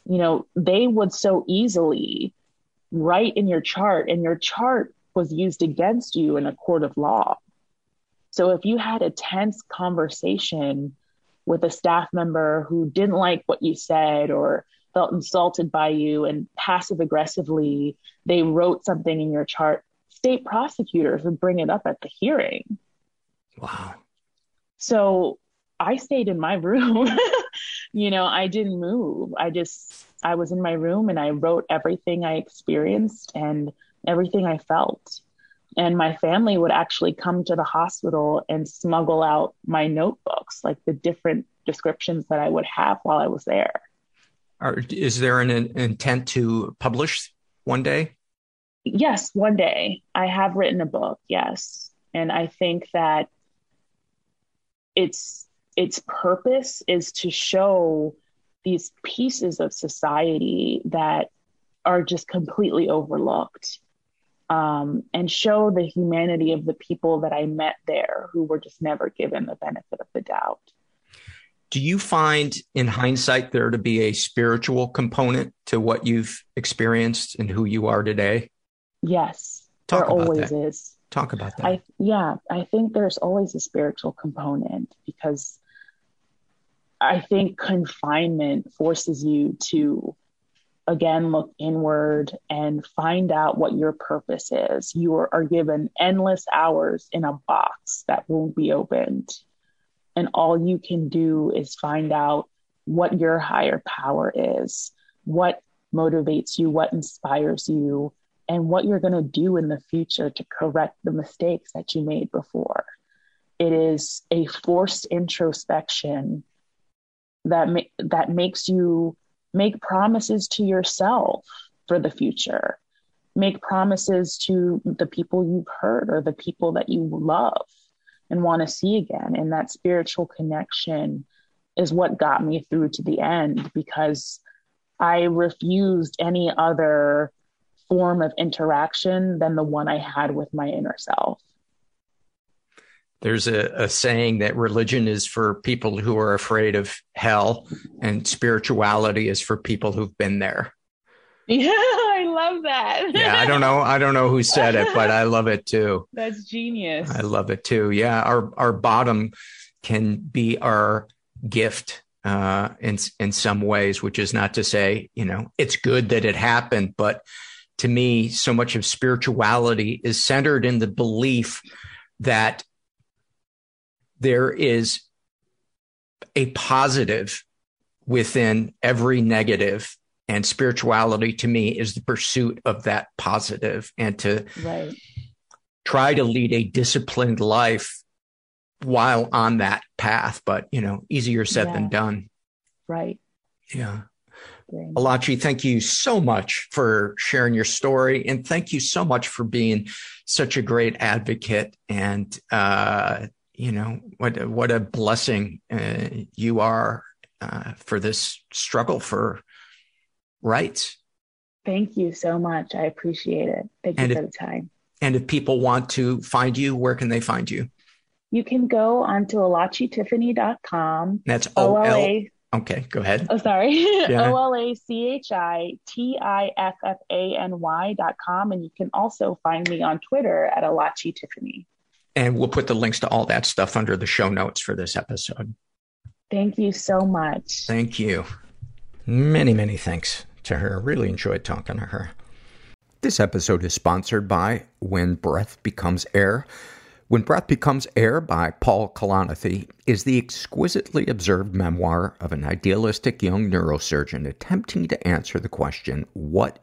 you know, they would so easily write in your chart, and your chart was used against you in a court of law. So if you had a tense conversation with a staff member who didn't like what you said or felt insulted by you and passive aggressively they wrote something in your chart state prosecutors would bring it up at the hearing. Wow. So i stayed in my room. You know i didn't move. I just i was in my room and i wrote everything i experienced and everything i felt and my family would actually come to the hospital and smuggle out my notebooks, like the different descriptions that I would have while I was there. Are, is there an, an intent to publish one day? Yes, one day. I have written a book, yes. And I think that its its purpose is to show these pieces of society that are just completely overlooked um, and show the humanity of the people that I met there who were just never given the benefit of the doubt. Do you find in hindsight there to be a spiritual component to what you've experienced and who you are today? Yes, Talk there always that. is. Talk about that. I, yeah, I think there's always a spiritual component because I think confinement forces you to again look inward and find out what your purpose is. You are, are given endless hours in a box that won't be opened. And all you can do is find out what your higher power is, what motivates you, what inspires you, and what you're going to do in the future to correct the mistakes that you made before. It is a forced introspection that ma- that makes you make promises to yourself for the future. Make promises to the people you've hurt or the people that you love and want to see again. And that spiritual connection is what got me through to the end because I refused any other form of interaction than the one I had with my inner self. There's a, a, saying that religion is for people who are afraid of hell, and spirituality is for people who've been there. Yeah, I love that. yeah, I don't know. I don't know who said it, but I love it too. That's genius. I love it too. Yeah, our our bottom can be our gift uh, in in some ways, which is not to say you know it's good that it happened, but to me, so much of spirituality is centered in the belief that there is a positive within every negative and spirituality to me is the pursuit of that positive. And to right. try to lead a disciplined life while on that path but you know easier said yeah. than done. Right. Yeah. Olachi, thank you so much for sharing your story and thank you so much for being such a great advocate and uh, you know what what a blessing uh, you are uh, for this struggle for rights. Thank you so much. I appreciate it. Thank you and for if, the time. And if people want to find you, where can they find you? You can go onto olachitiffany.com. That's O L. Okay, go ahead. Oh, sorry. O L A C H I T I F F A N Y dot com. And you can also find me on Twitter at Olachi Tiffany. And we'll put the links to all that stuff under the show notes for this episode. Thank you so much. Thank you. Many, many thanks to her. Really enjoyed talking to her. This episode is sponsored by When Breath Becomes Air. When Breath Becomes Air by Paul Kalanithi is the exquisitely observed memoir of an idealistic young neurosurgeon attempting to answer the question, what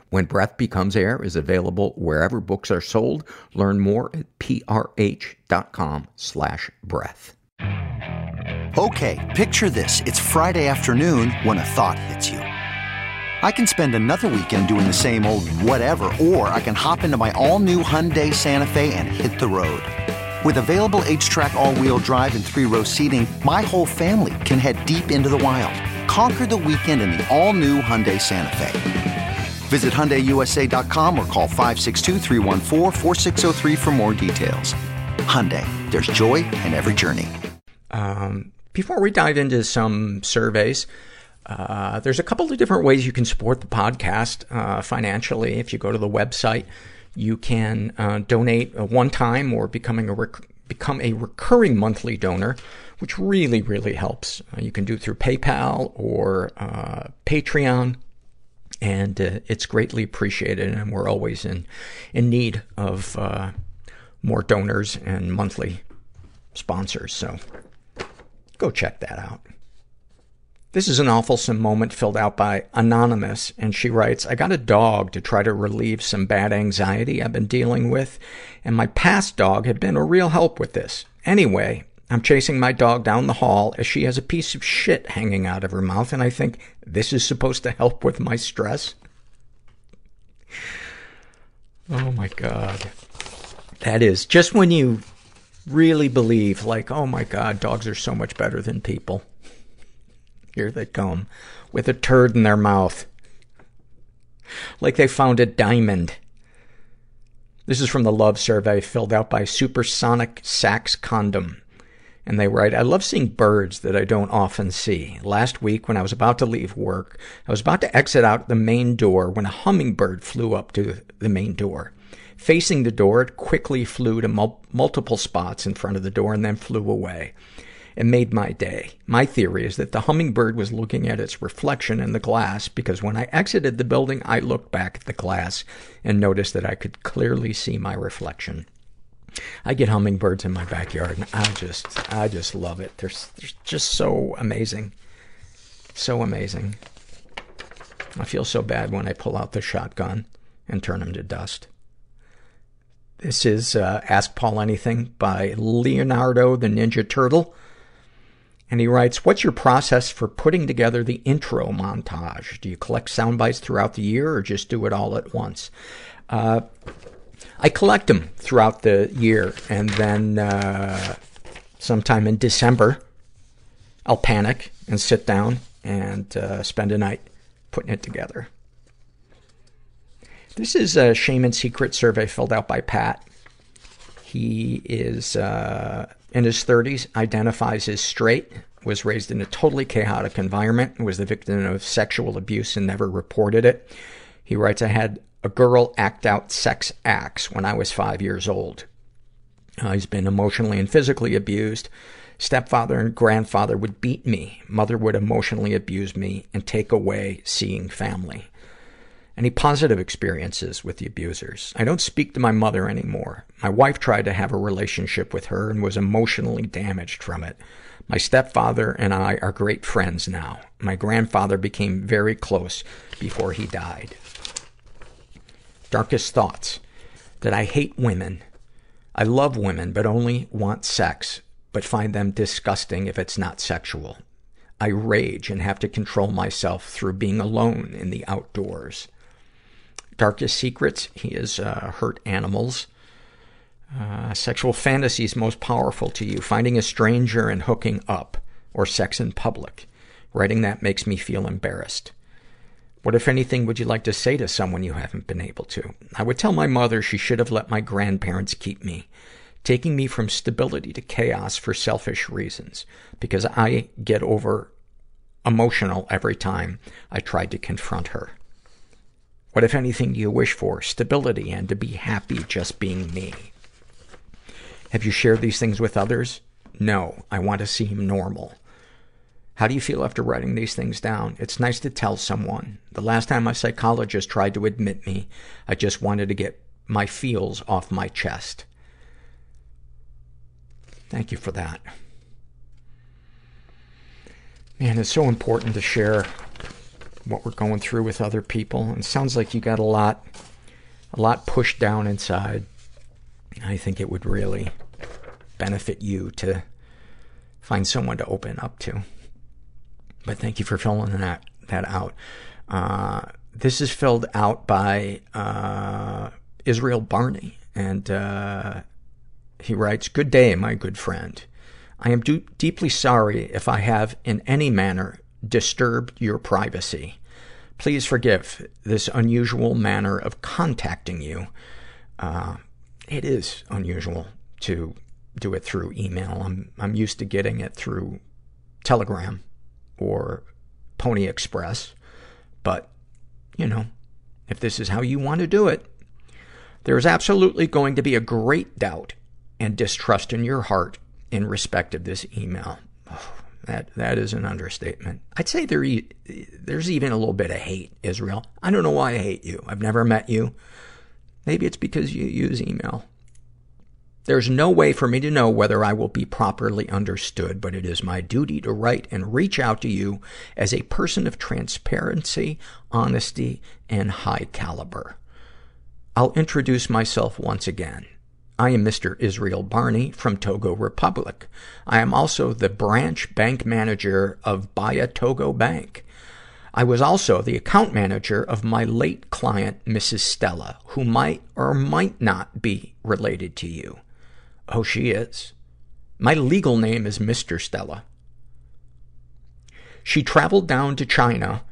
When Breath Becomes Air is available wherever books are sold. Learn more at prh.com slash breath. Okay, picture this. It's Friday afternoon when a thought hits you. I can spend another weekend doing the same old whatever, or I can hop into my all-new Hyundai Santa Fe and hit the road. With available HTRAC all-wheel drive and three-row seating, my whole family can head deep into the wild. Conquer the weekend in the all-new Hyundai Santa Fe. Visit HyundaiUSA.com or call 562 for more details. Hyundai, there's joy in every journey. Um, before we dive into some surveys, uh, there's a couple of different ways you can support the podcast uh, financially. If you go to the website, you can uh, donate one time or becoming a rec- become a recurring monthly donor, which really, really helps. Uh, you can do through PayPal or uh, Patreon and uh, it's greatly appreciated. And we're always in in need of uh, more donors and monthly sponsors. So go check that out. This is an awful moment filled out by Anonymous, and she writes, I got a dog to try to relieve some bad anxiety I've been dealing with, and my past dog had been a real help with this. Anyway, I'm chasing my dog down the hall as she has a piece of shit hanging out of her mouth, and I think this is supposed to help with my stress. Oh my god. That is, just when you really believe, like, oh my god, dogs are so much better than people. Here they come, with a turd in their mouth. Like they found a diamond. This is from the love survey filled out by Supersonic Sax Condom. And they write, I love seeing birds that I don't often see. Last week, when I was about to leave work, I was about to exit out the main door when a hummingbird flew up to the main door. Facing the door, it quickly flew to mul- multiple spots in front of the door and then flew away. It made my day. My theory is that the hummingbird was looking at its reflection in the glass because when I exited the building, I looked back at the glass and noticed that I could clearly see my reflection. I get hummingbirds in my backyard and I just, I just love it. They're, they're just so amazing. So amazing. I feel so bad when I pull out the shotgun and turn them to dust. This is uh, Ask Paul Anything by Leonardo the Ninja Turtle. And he writes, what's your process for putting together the intro montage? Do you collect sound bites throughout the year or just do it all at once? Uh, I collect them throughout the year and then, uh, sometime in December, I'll panic and sit down and, uh, spend a night putting it together. This is a shame and secret survey filled out by Pat. He is, uh, in his 30s, identifies as straight, was raised in a totally chaotic environment, was the victim of sexual abuse and never reported it. He writes, I had a girl act out sex acts when I was five years old. Uh, he's been emotionally and physically abused. Stepfather and grandfather would beat me. Mother would emotionally abuse me and take away seeing family. Any positive experiences with the abusers? I don't speak to my mother anymore. My wife tried to have a relationship with her and was emotionally damaged from it. My stepfather and I are great friends now. My grandfather became very close before he died. Darkest thoughts. That I hate women. I love women, but only want sex, but find them disgusting if it's not sexual. I rage and have to control myself through being alone in the outdoors. Darkest secrets. He has uh, hurt animals. Uh, sexual fantasies most powerful to you. Finding a stranger and hooking up. Or sex in public. Writing that makes me feel embarrassed. What, if anything, would you like to say to someone you haven't been able to? I would tell my mother she should have let my grandparents keep me, taking me from stability to chaos for selfish reasons, because I get over emotional every time I tried to confront her. What, if anything, do you wish for? Stability and to be happy just being me. Have you shared these things with others? No. I want to seem normal. How do you feel after writing these things down? It's nice to tell someone. The last time my psychologist tried to admit me, I just wanted to get my feels off my chest. Thank you for that. Man, it's so important to share what we're going through with other people. And it sounds like you got a lot, a lot pushed down inside. I think it would really benefit you to find someone to open up to. But thank you for filling that, that out. Uh, this is filled out by, uh, Israel Barney. And, uh, he writes, Good day, my good friend. I am do- deeply sorry if I have in any manner disturbed your privacy. Please forgive this unusual manner of contacting you. Uh, it is unusual to do it through email. I'm, I'm used to getting it through Telegram or Pony Express. But, you know, if this is how you want to do it, there is absolutely going to be a great doubt and distrust in your heart in respect of this email. Oh, that, that is an understatement. I'd say there, there's even a little bit of hate, Israel. I don't know why I hate you. I've never met you. Maybe it's because you use email. There's no way for me to know whether I will be properly understood, but it is my duty to write and reach out to you as a person of transparency, honesty, and high caliber. I'll introduce myself once again. I am Mr. Israel Barney from Togo Republic. I am also the branch bank manager of Baya Togo Bank. I was also the account manager of my late client, Mrs. Stella, who might or might not be related to you. Oh, she is. My legal name is Mr. Stella. She traveled down to China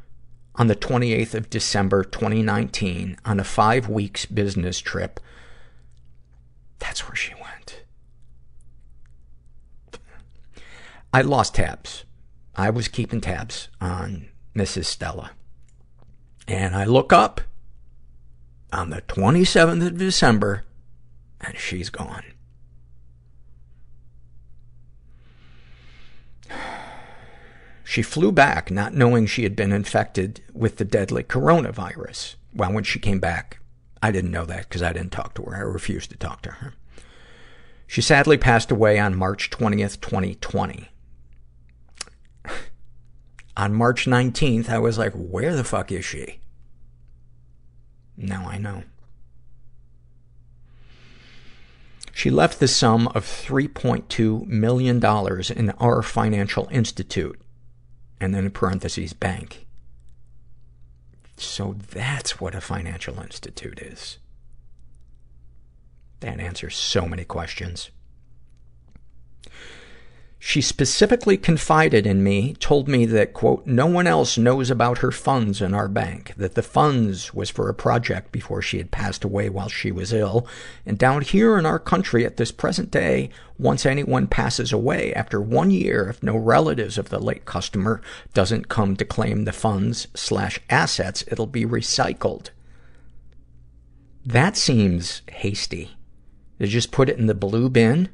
on the 28th of December 2019 on a five weeks business trip. That's where she went. I lost tabs. I was keeping tabs on Mrs. Stella. And I look up on the 27th of December and she's gone. She flew back not knowing she had been infected with the deadly coronavirus. Well, when she came back, I didn't know that because I didn't talk to her. I refused to talk to her. She sadly passed away on March 20th, 2020. on March 19th, I was like, where the fuck is she? Now I know. She left the sum of $3.2 million in our financial institute and then in parentheses, bank. So that's what a financial institute is. That answers so many questions. She specifically confided in me, told me that, quote, no one else knows about her funds in our bank, that the funds was for a project before she had passed away while she was ill. And down here in our country at this present day, once anyone passes away after one year, if no relatives of the late customer doesn't come to claim the funds slash assets, it'll be recycled. That seems hasty. They just put it in the blue bin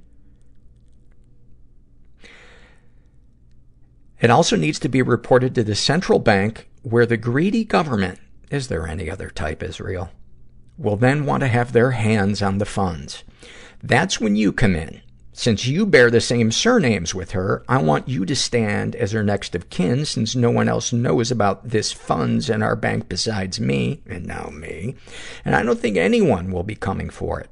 It also needs to be reported to the central bank where the greedy government, is there any other type, Israel, will then want to have their hands on the funds. That's when you come in. Since you bear the same surnames with her, I want you to stand as her next of kin since no one else knows about this funds in our bank besides me, and now me. And I don't think anyone will be coming for it.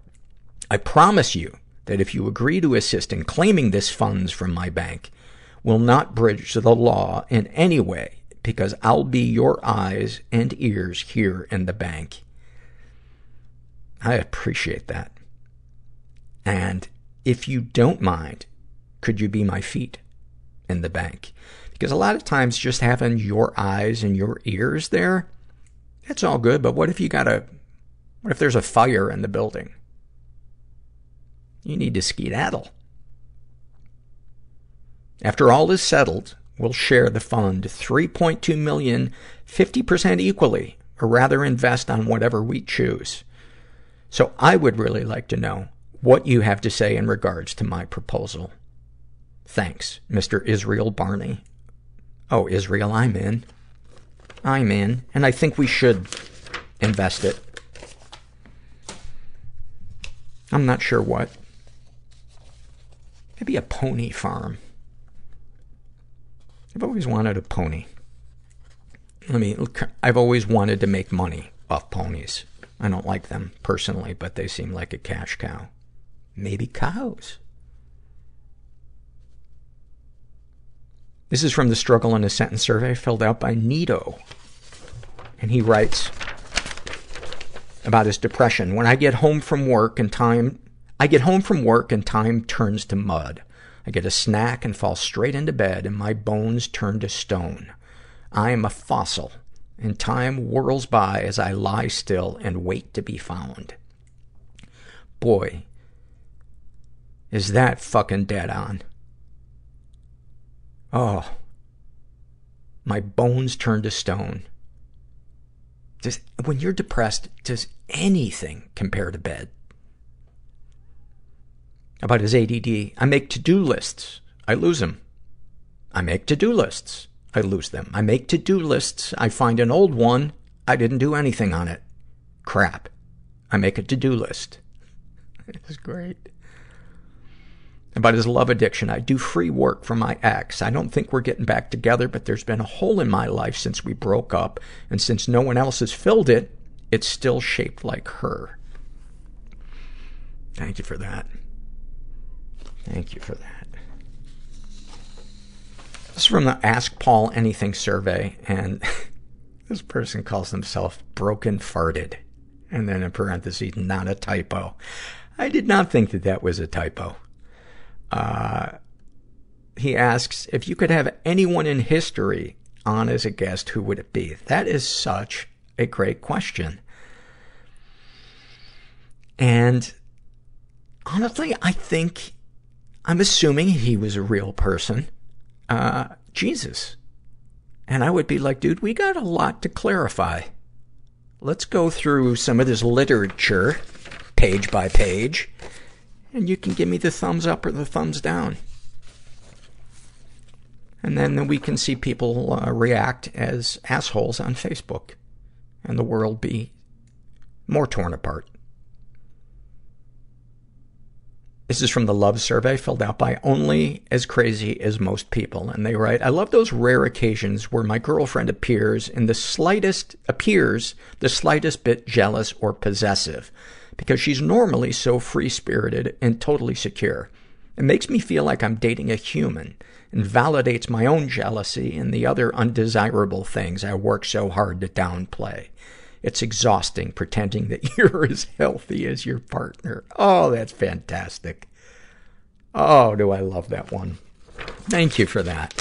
I promise you that if you agree to assist in claiming this funds from my bank, will not bridge the law in any way because I'll be your eyes and ears here in the bank. I appreciate that. And if you don't mind, could you be my feet in the bank? Because a lot of times just having your eyes and your ears there, that's all good, but what if you got a, what if there's a fire in the building? You need to skedaddle. After all is settled, we'll share the fund 3.2 million 50% equally, or rather invest on whatever we choose. So I would really like to know what you have to say in regards to my proposal. Thanks, Mr. Israel Barney. Oh, Israel, I'm in. I'm in, and I think we should invest it. I'm not sure what. Maybe a pony farm. I've always wanted a pony. I mean, I've always wanted to make money off ponies. I don't like them personally, but they seem like a cash cow. Maybe cows. This is from the Struggle in a Sentence survey filled out by Nito. And he writes about his depression. When I get home from work and time, I get home from work and time turns to mud. I get a snack and fall straight into bed, and my bones turn to stone. I am a fossil, and time whirls by as I lie still and wait to be found. Boy, is that fucking dead on. Oh. My bones turn to stone. Does, when you're depressed, does anything compare to bed? About his ADD. I make to-do lists. I lose them. I make to-do lists. I lose them. I make to-do lists. I find an old one. I didn't do anything on it. Crap. I make a to-do list. It's great. about his love addiction. I do free work for my ex. I don't think we're getting back together, but there's been a hole in my life since we broke up, and since no one else has filled it, it's still shaped like her. Thank you for that. Thank you for that. This is from the Ask Paul Anything survey, and this person calls himself Broken Farted. And then in parentheses, not a typo. I did not think that that was a typo. Uh, he asks, if you could have anyone in history on as a guest, who would it be? That is such a great question. And honestly, I think, I'm assuming he was a real person, uh, Jesus. And I would be like, dude, we got a lot to clarify. Let's go through some of this literature, page by page, and you can give me the thumbs up or the thumbs down. And then we can see people uh, react as assholes on Facebook, and the world be more torn apart. This is from the love survey filled out by only as crazy as most people. And they write, I love those rare occasions where my girlfriend appears in the slightest, appears the slightest bit jealous or possessive because she's normally so free-spirited and totally secure. It makes me feel like I'm dating a human and validates my own jealousy and the other undesirable things I work so hard to downplay. It's exhausting pretending that you're as healthy as your partner. Oh, that's fantastic. Oh, do I love that one. Thank you for that.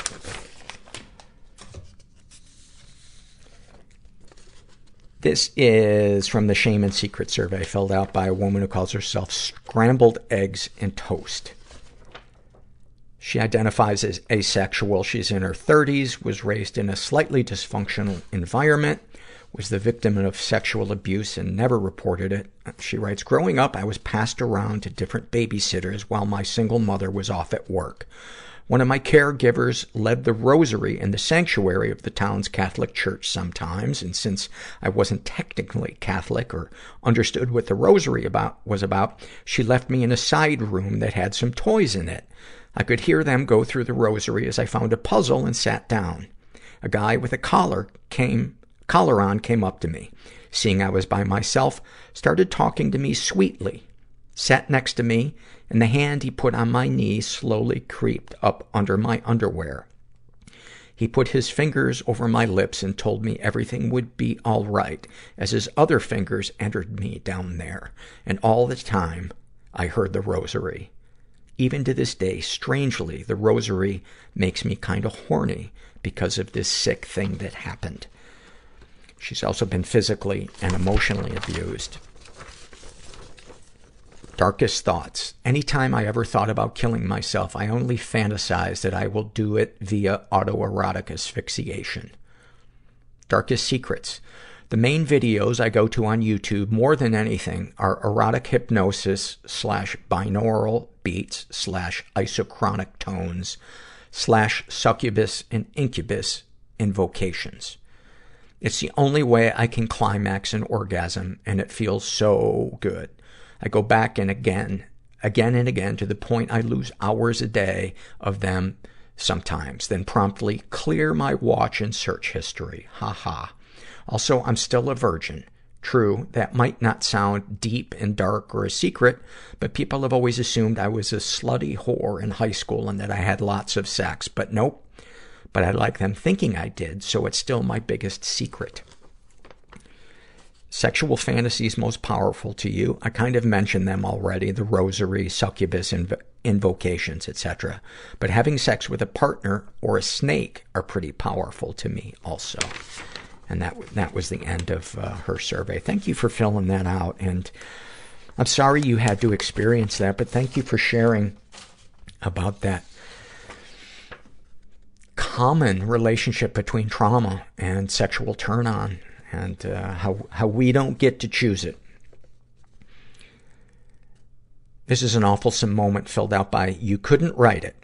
This is from the Shame and Secret survey filled out by a woman who calls herself Scrambled Eggs and Toast. She identifies as asexual. She's in her 30s, was raised in a slightly dysfunctional environment, was the victim of sexual abuse and never reported it. She writes, Growing up, I was passed around to different babysitters while my single mother was off at work. One of my caregivers led the rosary in the sanctuary of the town's Catholic church sometimes, and since I wasn't technically Catholic or understood what the rosary about, was about, she left me in a side room that had some toys in it. I could hear them go through the rosary as I found a puzzle and sat down. A guy with a collar came, collar on came up to me. Seeing I was by myself, started talking to me sweetly, sat next to me, and the hand he put on my knee slowly creeped up under my underwear. He put his fingers over my lips and told me everything would be all right as his other fingers entered me down there. And all the time, I heard the rosary. Even to this day, strangely, the rosary makes me kind of horny because of this sick thing that happened. She's also been physically and emotionally abused. Darkest thoughts. Anytime I ever thought about killing myself, I only fantasize that I will do it via autoerotic asphyxiation. Darkest secrets. The main videos I go to on YouTube more than anything are erotic hypnosis slash binaural beats slash isochronic tones slash succubus and incubus invocations. It's the only way I can climax an orgasm and it feels so good. I go back and again, again and again to the point I lose hours a day of them sometimes, then promptly clear my watch and search history. Ha ha. Also, I'm still a virgin. True, that might not sound deep and dark or a secret, but people have always assumed I was a slutty whore in high school and that I had lots of sex. But nope. But I like them thinking I did, so it's still my biggest secret. Sexual fantasies most powerful to you. I kind of mentioned them already. The rosary, succubus, inv- invocations, etc. But having sex with a partner or a snake are pretty powerful to me also. And that, that was the end of uh, her survey. Thank you for filling that out. And I'm sorry you had to experience that, but thank you for sharing about that common relationship between trauma and sexual turn on and uh, how, how we don't get to choose it. This is an awful moment filled out by You Couldn't Write It.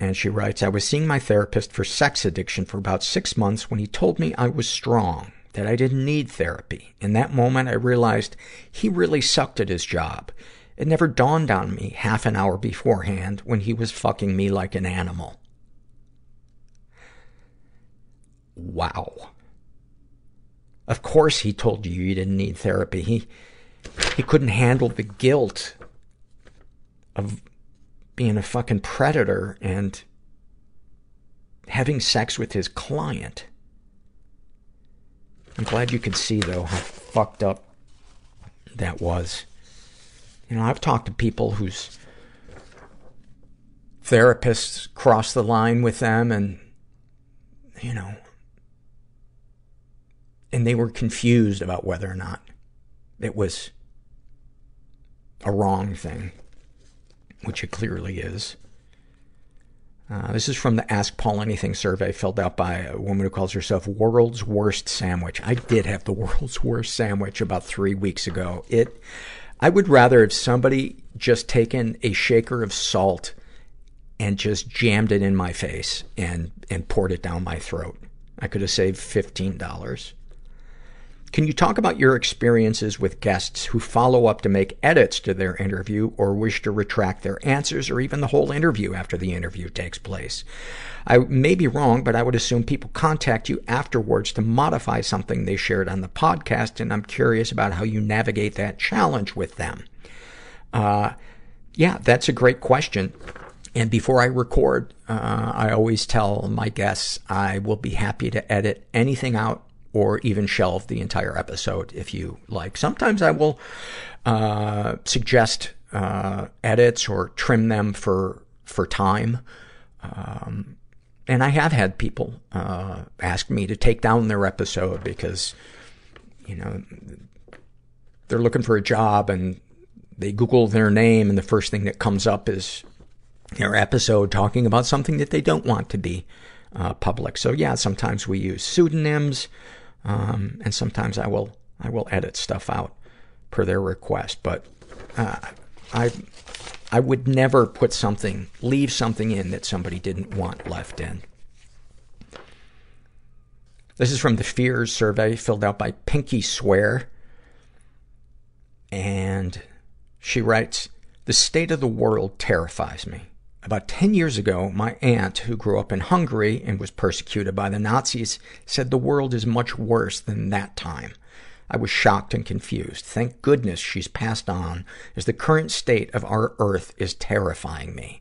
And she writes, I was seeing my therapist for sex addiction for about six months when he told me I was strong, that I didn't need therapy. In that moment, I realized he really sucked at his job. It never dawned on me half an hour beforehand when he was fucking me like an animal. Wow. Of course he told you you didn't need therapy. He, he couldn't handle the guilt of being a fucking predator and having sex with his client. I'm glad you could see, though, how fucked up that was. You know, I've talked to people whose therapists crossed the line with them and, you know, and they were confused about whether or not it was a wrong thing, which it clearly is. Uh, this is from the Ask Paul Anything survey filled out by a woman who calls herself World's Worst Sandwich. I did have the world's worst sandwich about three weeks ago. It, I would rather if somebody just taken a shaker of salt and just jammed it in my face and, and poured it down my throat. I could have saved $15. Can you talk about your experiences with guests who follow up to make edits to their interview or wish to retract their answers or even the whole interview after the interview takes place? I may be wrong, but I would assume people contact you afterwards to modify something they shared on the podcast, and I'm curious about how you navigate that challenge with them. Uh, yeah, that's a great question. And before I record, uh, I always tell my guests I will be happy to edit anything out or even shelve the entire episode if you like. Sometimes I will uh, suggest uh, edits or trim them for for time. Um, and I have had people uh, ask me to take down their episode because, you know, they're looking for a job and they Google their name and the first thing that comes up is their episode talking about something that they don't want to be uh, public. So yeah, sometimes we use pseudonyms. Um, and sometimes I will, I will edit stuff out per their request. But, uh, I, I would never put something, leave something in that somebody didn't want left in. This is from the Fears survey filled out by Pinky Swear. And she writes, The state of the world terrifies me. About 10 years ago, my aunt, who grew up in Hungary and was persecuted by the Nazis, said the world is much worse than that time. I was shocked and confused. Thank goodness she's passed on, as the current state of our earth is terrifying me.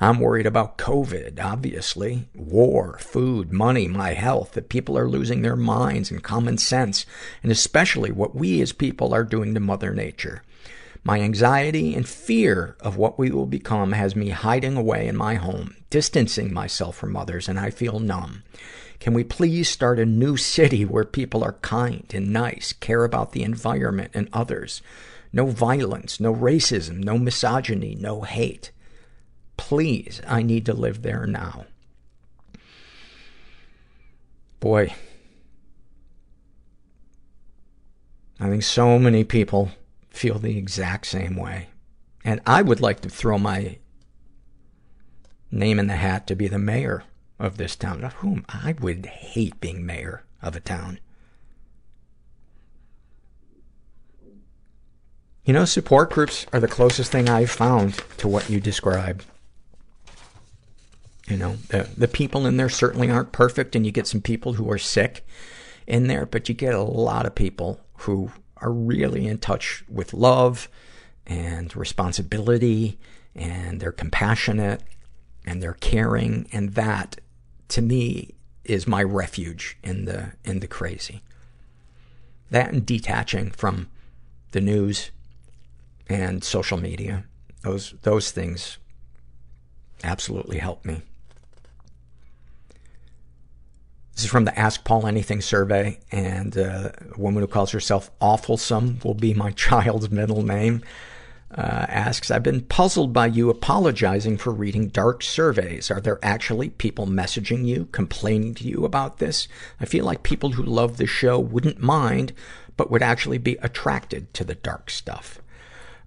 I'm worried about COVID, obviously. War, food, money, my health, that people are losing their minds and common sense, and especially what we as people are doing to Mother Nature. My anxiety and fear of what we will become has me hiding away in my home, distancing myself from others, and I feel numb. Can we please start a new city where people are kind and nice, care about the environment and others? No violence, no racism, no misogyny, no hate. Please, I need to live there now. Boy. I think so many people feel the exact same way. And I would like to throw my name in the hat to be the mayor of this town. Of whom I would hate being mayor of a town. You know, support groups are the closest thing I've found to what you described. You know, the, the people in there certainly aren't perfect, and you get some people who are sick in there, but you get a lot of people who are really in touch with love and responsibility, and they're compassionate, and they're caring, and that, to me, is my refuge in the, in the crazy. That and detaching from the news and social media. Those, those things absolutely help me. This is from the Ask Paul Anything survey, and uh, a woman who calls herself Awfulsome will be my child's middle name. Uh, asks, I've been puzzled by you apologizing for reading dark surveys. Are there actually people messaging you, complaining to you about this? I feel like people who love the show wouldn't mind, but would actually be attracted to the dark stuff.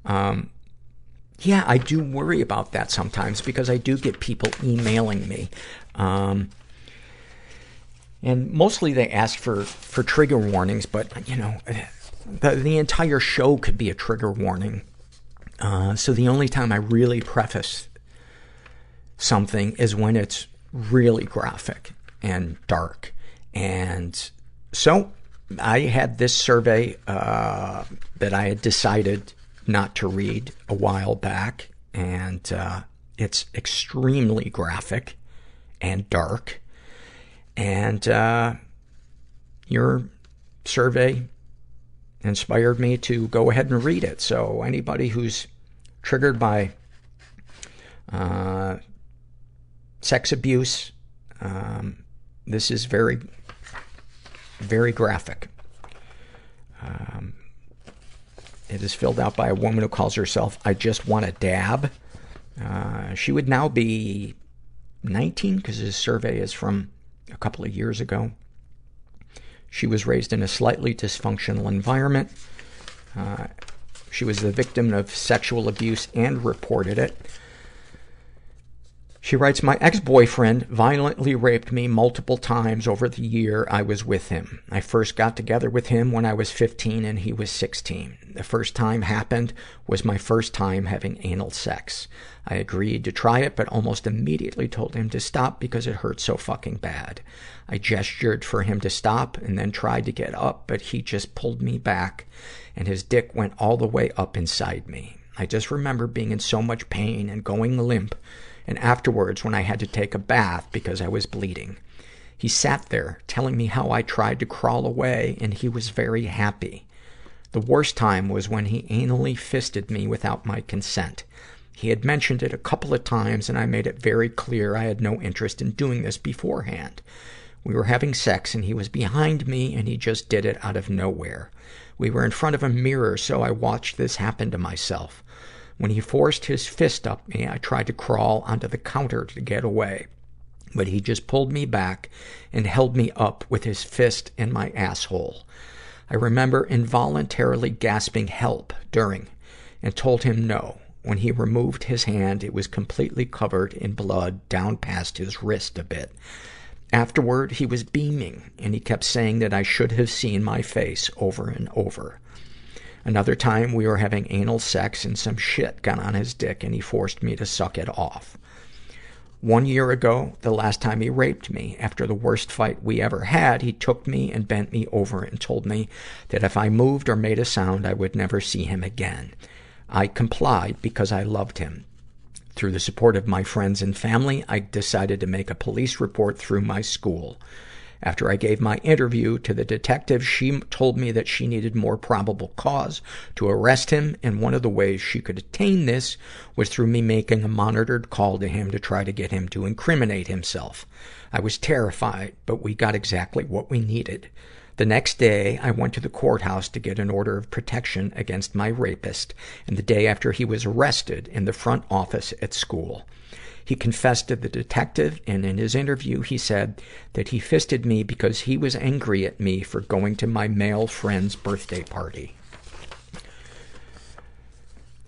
Um, yeah, I do worry about that sometimes because I do get people emailing me. Um, and mostly they ask for, for trigger warnings, but, you know, the, the entire show could be a trigger warning. Uh, so the only time I really preface something is when it's really graphic and dark. And so I had this survey uh, that I had decided not to read a while back, and uh, it's extremely graphic and dark. And uh, your survey inspired me to go ahead and read it. So anybody who's triggered by uh, sex abuse, um, this is very, very graphic. Um, it is filled out by a woman who calls herself I Just Want a Dab. Uh, she would now be 19 because this survey is from a couple of years ago. She was raised in a slightly dysfunctional environment. Uh, she was the victim of sexual abuse and reported it. She writes, My ex-boyfriend violently raped me multiple times over the year I was with him. I first got together with him when I was 15 and he was 16. The first time happened was my first time having anal sex. I agreed to try it, but almost immediately told him to stop because it hurt so fucking bad. I gestured for him to stop and then tried to get up, but he just pulled me back and his dick went all the way up inside me. I just remember being in so much pain and going limp and afterwards when I had to take a bath because I was bleeding. He sat there telling me how I tried to crawl away and he was very happy. The worst time was when he anally fisted me without my consent. He had mentioned it a couple of times and I made it very clear I had no interest in doing this beforehand. We were having sex and he was behind me and he just did it out of nowhere. We were in front of a mirror so I watched this happen to myself. When he forced his fist up me, I tried to crawl onto the counter to get away. But he just pulled me back and held me up with his fist in my asshole. I remember involuntarily gasping help during and told him no. When he removed his hand, it was completely covered in blood down past his wrist a bit. Afterward, he was beaming, and he kept saying that I should have seen my face over and over. Another time, we were having anal sex and some shit got on his dick and he forced me to suck it off. One year ago, the last time he raped me, after the worst fight we ever had, he took me and bent me over and told me that if I moved or made a sound, I would never see him again. I complied because I loved him. Through the support of my friends and family, I decided to make a police report through my school. After I gave my interview to the detective, she told me that she needed more probable cause to arrest him, and one of the ways she could attain this was through me making a monitored call to him to try to get him to incriminate himself. I was terrified, but we got exactly what we needed. The next day, I went to the courthouse to get an order of protection against my rapist, and the day after he was arrested in the front office at school. He confessed to the detective, and in his interview, he said that he fisted me because he was angry at me for going to my male friend's birthday party.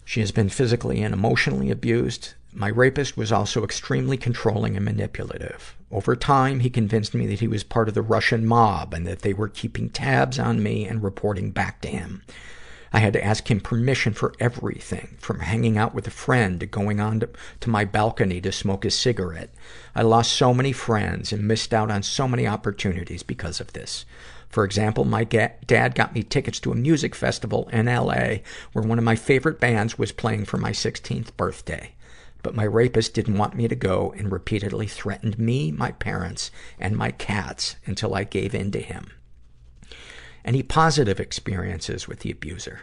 She has been physically and emotionally abused. My rapist was also extremely controlling and manipulative. Over time, he convinced me that he was part of the Russian mob and that they were keeping tabs on me and reporting back to him. I had to ask him permission for everything, from hanging out with a friend to going on to, to my balcony to smoke a cigarette. I lost so many friends and missed out on so many opportunities because of this. For example, my ga- dad got me tickets to a music festival in LA where one of my favorite bands was playing for my 16th birthday. But my rapist didn't want me to go and repeatedly threatened me, my parents, and my cats until I gave in to him. Any positive experiences with the abuser?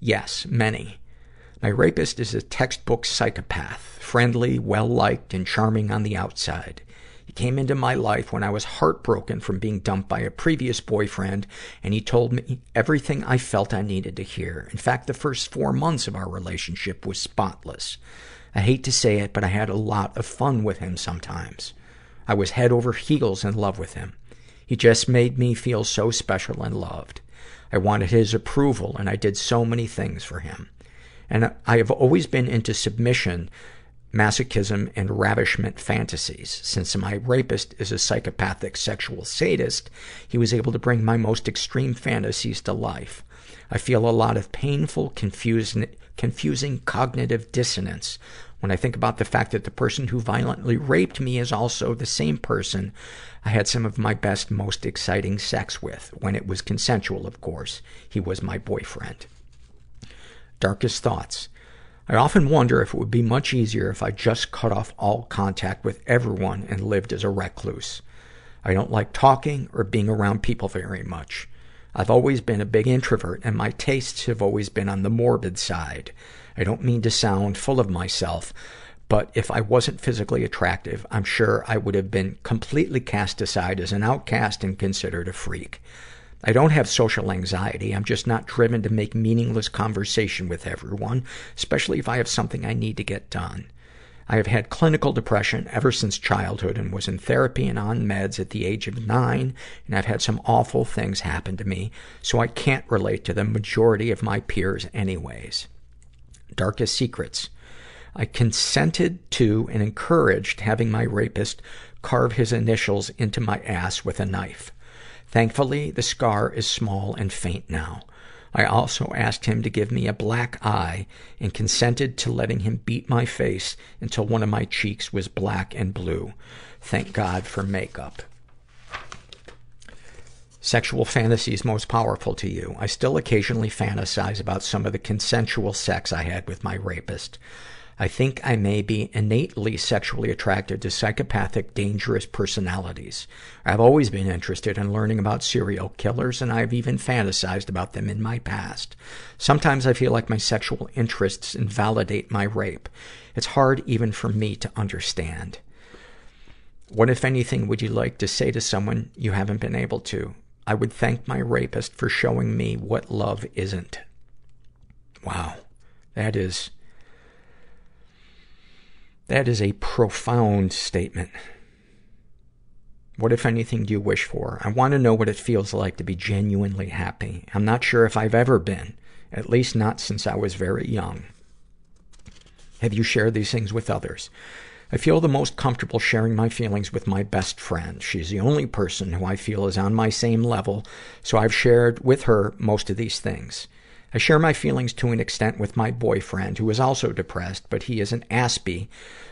Yes, many. My rapist is a textbook psychopath, friendly, well-liked, and charming on the outside. He came into my life when I was heartbroken from being dumped by a previous boyfriend, and he told me everything I felt I needed to hear. In fact, the first four months of our relationship was spotless. I hate to say it, but I had a lot of fun with him sometimes. I was head over heels in love with him. He just made me feel so special and loved. I wanted his approval, and I did so many things for him. And I have always been into submission, masochism, and ravishment fantasies. Since my rapist is a psychopathic sexual sadist, he was able to bring my most extreme fantasies to life. I feel a lot of painful, confused, confusing cognitive dissonance when I think about the fact that the person who violently raped me is also the same person I had some of my best, most exciting sex with, when it was consensual, of course. He was my boyfriend. Darkest thoughts. I often wonder if it would be much easier if I just cut off all contact with everyone and lived as a recluse. I don't like talking or being around people very much. I've always been a big introvert, and my tastes have always been on the morbid side. I don't mean to sound full of myself, but if I wasn't physically attractive, I'm sure I would have been completely cast aside as an outcast and considered a freak. I don't have social anxiety. I'm just not driven to make meaningless conversation with everyone, especially if I have something I need to get done. I have had clinical depression ever since childhood and was in therapy and on meds at the age of nine, and I've had some awful things happen to me, so I can't relate to the majority of my peers anyways. Darkest secrets. I consented to and encouraged having my rapist carve his initials into my ass with a knife. Thankfully, the scar is small and faint now. I also asked him to give me a black eye and consented to letting him beat my face until one of my cheeks was black and blue. Thank God for makeup. Sexual fantasies most powerful to you. I still occasionally fantasize about some of the consensual sex I had with my rapist. I think I may be innately sexually attracted to psychopathic, dangerous personalities. I've always been interested in learning about serial killers, and I've even fantasized about them in my past. Sometimes I feel like my sexual interests invalidate my rape. It's hard even for me to understand. What, if anything, would you like to say to someone you haven't been able to? I would thank my rapist for showing me what love isn't. Wow. That is, that is a profound statement. What, if anything, do you wish for? I want to know what it feels like to be genuinely happy. I'm not sure if I've ever been. At least not since I was very young. Have you shared these things with others? I feel the most comfortable sharing my feelings with my best friend. She's the only person who I feel is on my same level, so I've shared with her most of these things. I share my feelings to an extent with my boyfriend, who is also depressed, but he is an Aspie,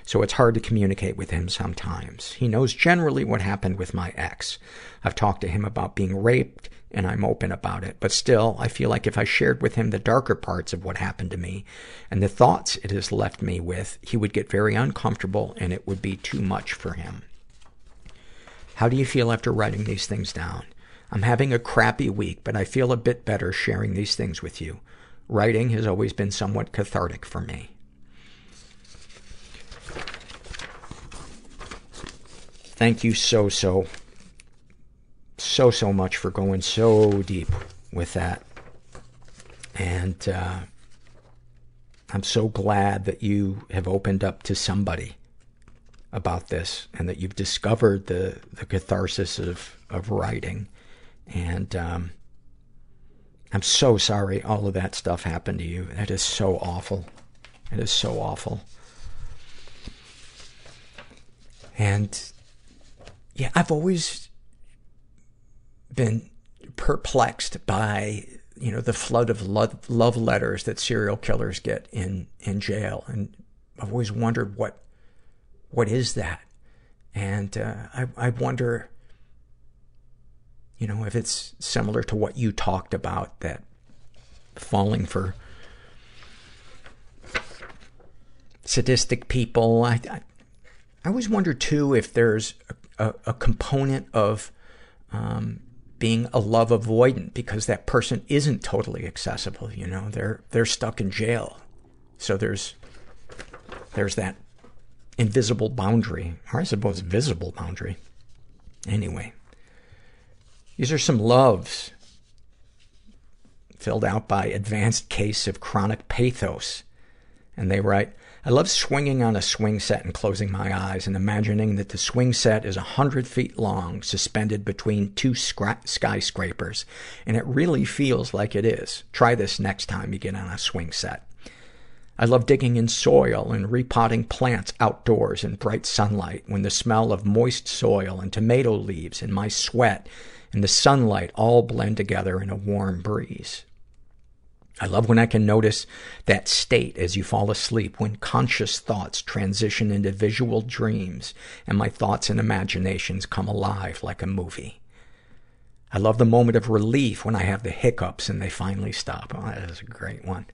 so it's hard to communicate with him sometimes. He knows generally what happened with my ex. I've talked to him about being raped, and I'm open about it. But still, I feel like if I shared with him the darker parts of what happened to me and the thoughts it has left me with, he would get very uncomfortable and it would be too much for him. How do you feel after writing these things down? I'm having a crappy week, but I feel a bit better sharing these things with you. Writing has always been somewhat cathartic for me. Thank you so, so, so, so much for going so deep with that. And, uh, I'm so glad that you have opened up to somebody about this and that you've discovered the, the catharsis of, of writing. And, um, I'm so sorry all of that stuff happened to you. That is so awful. It is so awful. And, yeah, I've always been perplexed by, you know, the flood of love, love letters that serial killers get in, in jail. And I've always wondered what, what is that? And, uh, I, I wonder, you know, if it's similar to what you talked about, that falling for sadistic people. I, I, I always wonder too if there's a, a, a component of, um, being a love avoidant because that person isn't totally accessible, you know, they're, they're stuck in jail. So there's, there's that invisible boundary, or I suppose visible boundary. Anyway. These are some loves filled out by Advanced Case of Chronic Pathos. And they write, I love swinging on a swing set and closing my eyes and imagining that the swing set is a hundred feet long, suspended between two skra- skyscrapers. And it really feels like it is. Try this next time you get on a swing set. I love digging in soil and repotting plants outdoors in bright sunlight when the smell of moist soil and tomato leaves and my sweat and the sunlight all blend together in a warm breeze. I love when I can notice that state as you fall asleep, when conscious thoughts transition into visual dreams and my thoughts and imaginations come alive like a movie. I love the moment of relief when I have the hiccups and they finally stop. Oh, that is a great one.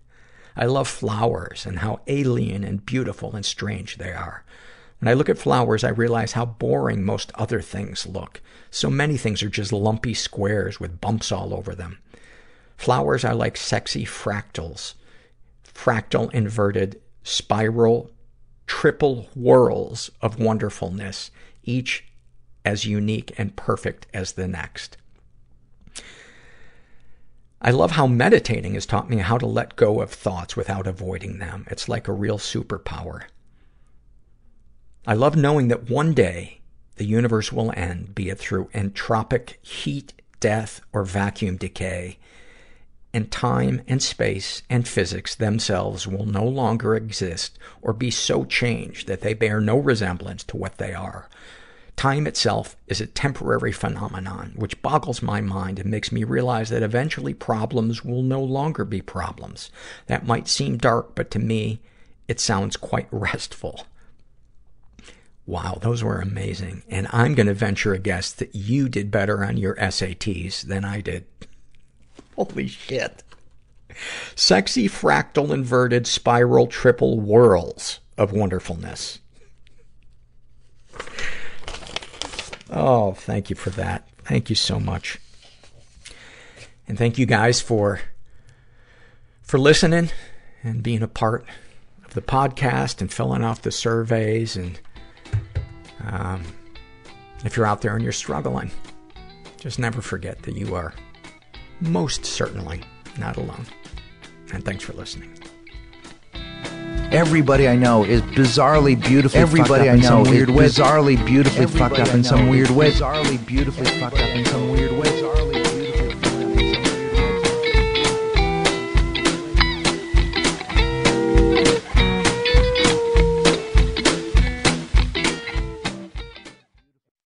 I love flowers and how alien and beautiful and strange they are. When I look at flowers, I realize how boring most other things look. So many things are just lumpy squares with bumps all over them. Flowers are like sexy fractals. Fractal inverted spiral triple whirls of wonderfulness, each as unique and perfect as the next. I love how meditating has taught me how to let go of thoughts without avoiding them. It's like a real superpower. I love knowing that one day the universe will end, be it through entropic heat, death, or vacuum decay, and time and space and physics themselves will no longer exist or be so changed that they bear no resemblance to what they are. Time itself is a temporary phenomenon, which boggles my mind and makes me realize that eventually problems will no longer be problems. That might seem dark, but to me, it sounds quite restful. Wow, those were amazing. And I'm going to venture a guess that you did better on your SATs than I did. Holy shit. Sexy fractal inverted spiral triple whirls of wonderfulness. Oh, thank you for that. Thank you so much. And thank you guys for, for listening and being a part of the podcast and filling out the surveys. And, um, if you're out there and you're struggling, just never forget that you are most certainly not alone. And thanks for listening. Everybody I know is bizarrely beautifully Everybody I know is weird bizarrely beautifully Everybody fucked up in some weird way. Bizarrely beautifully fucked up in some weird way.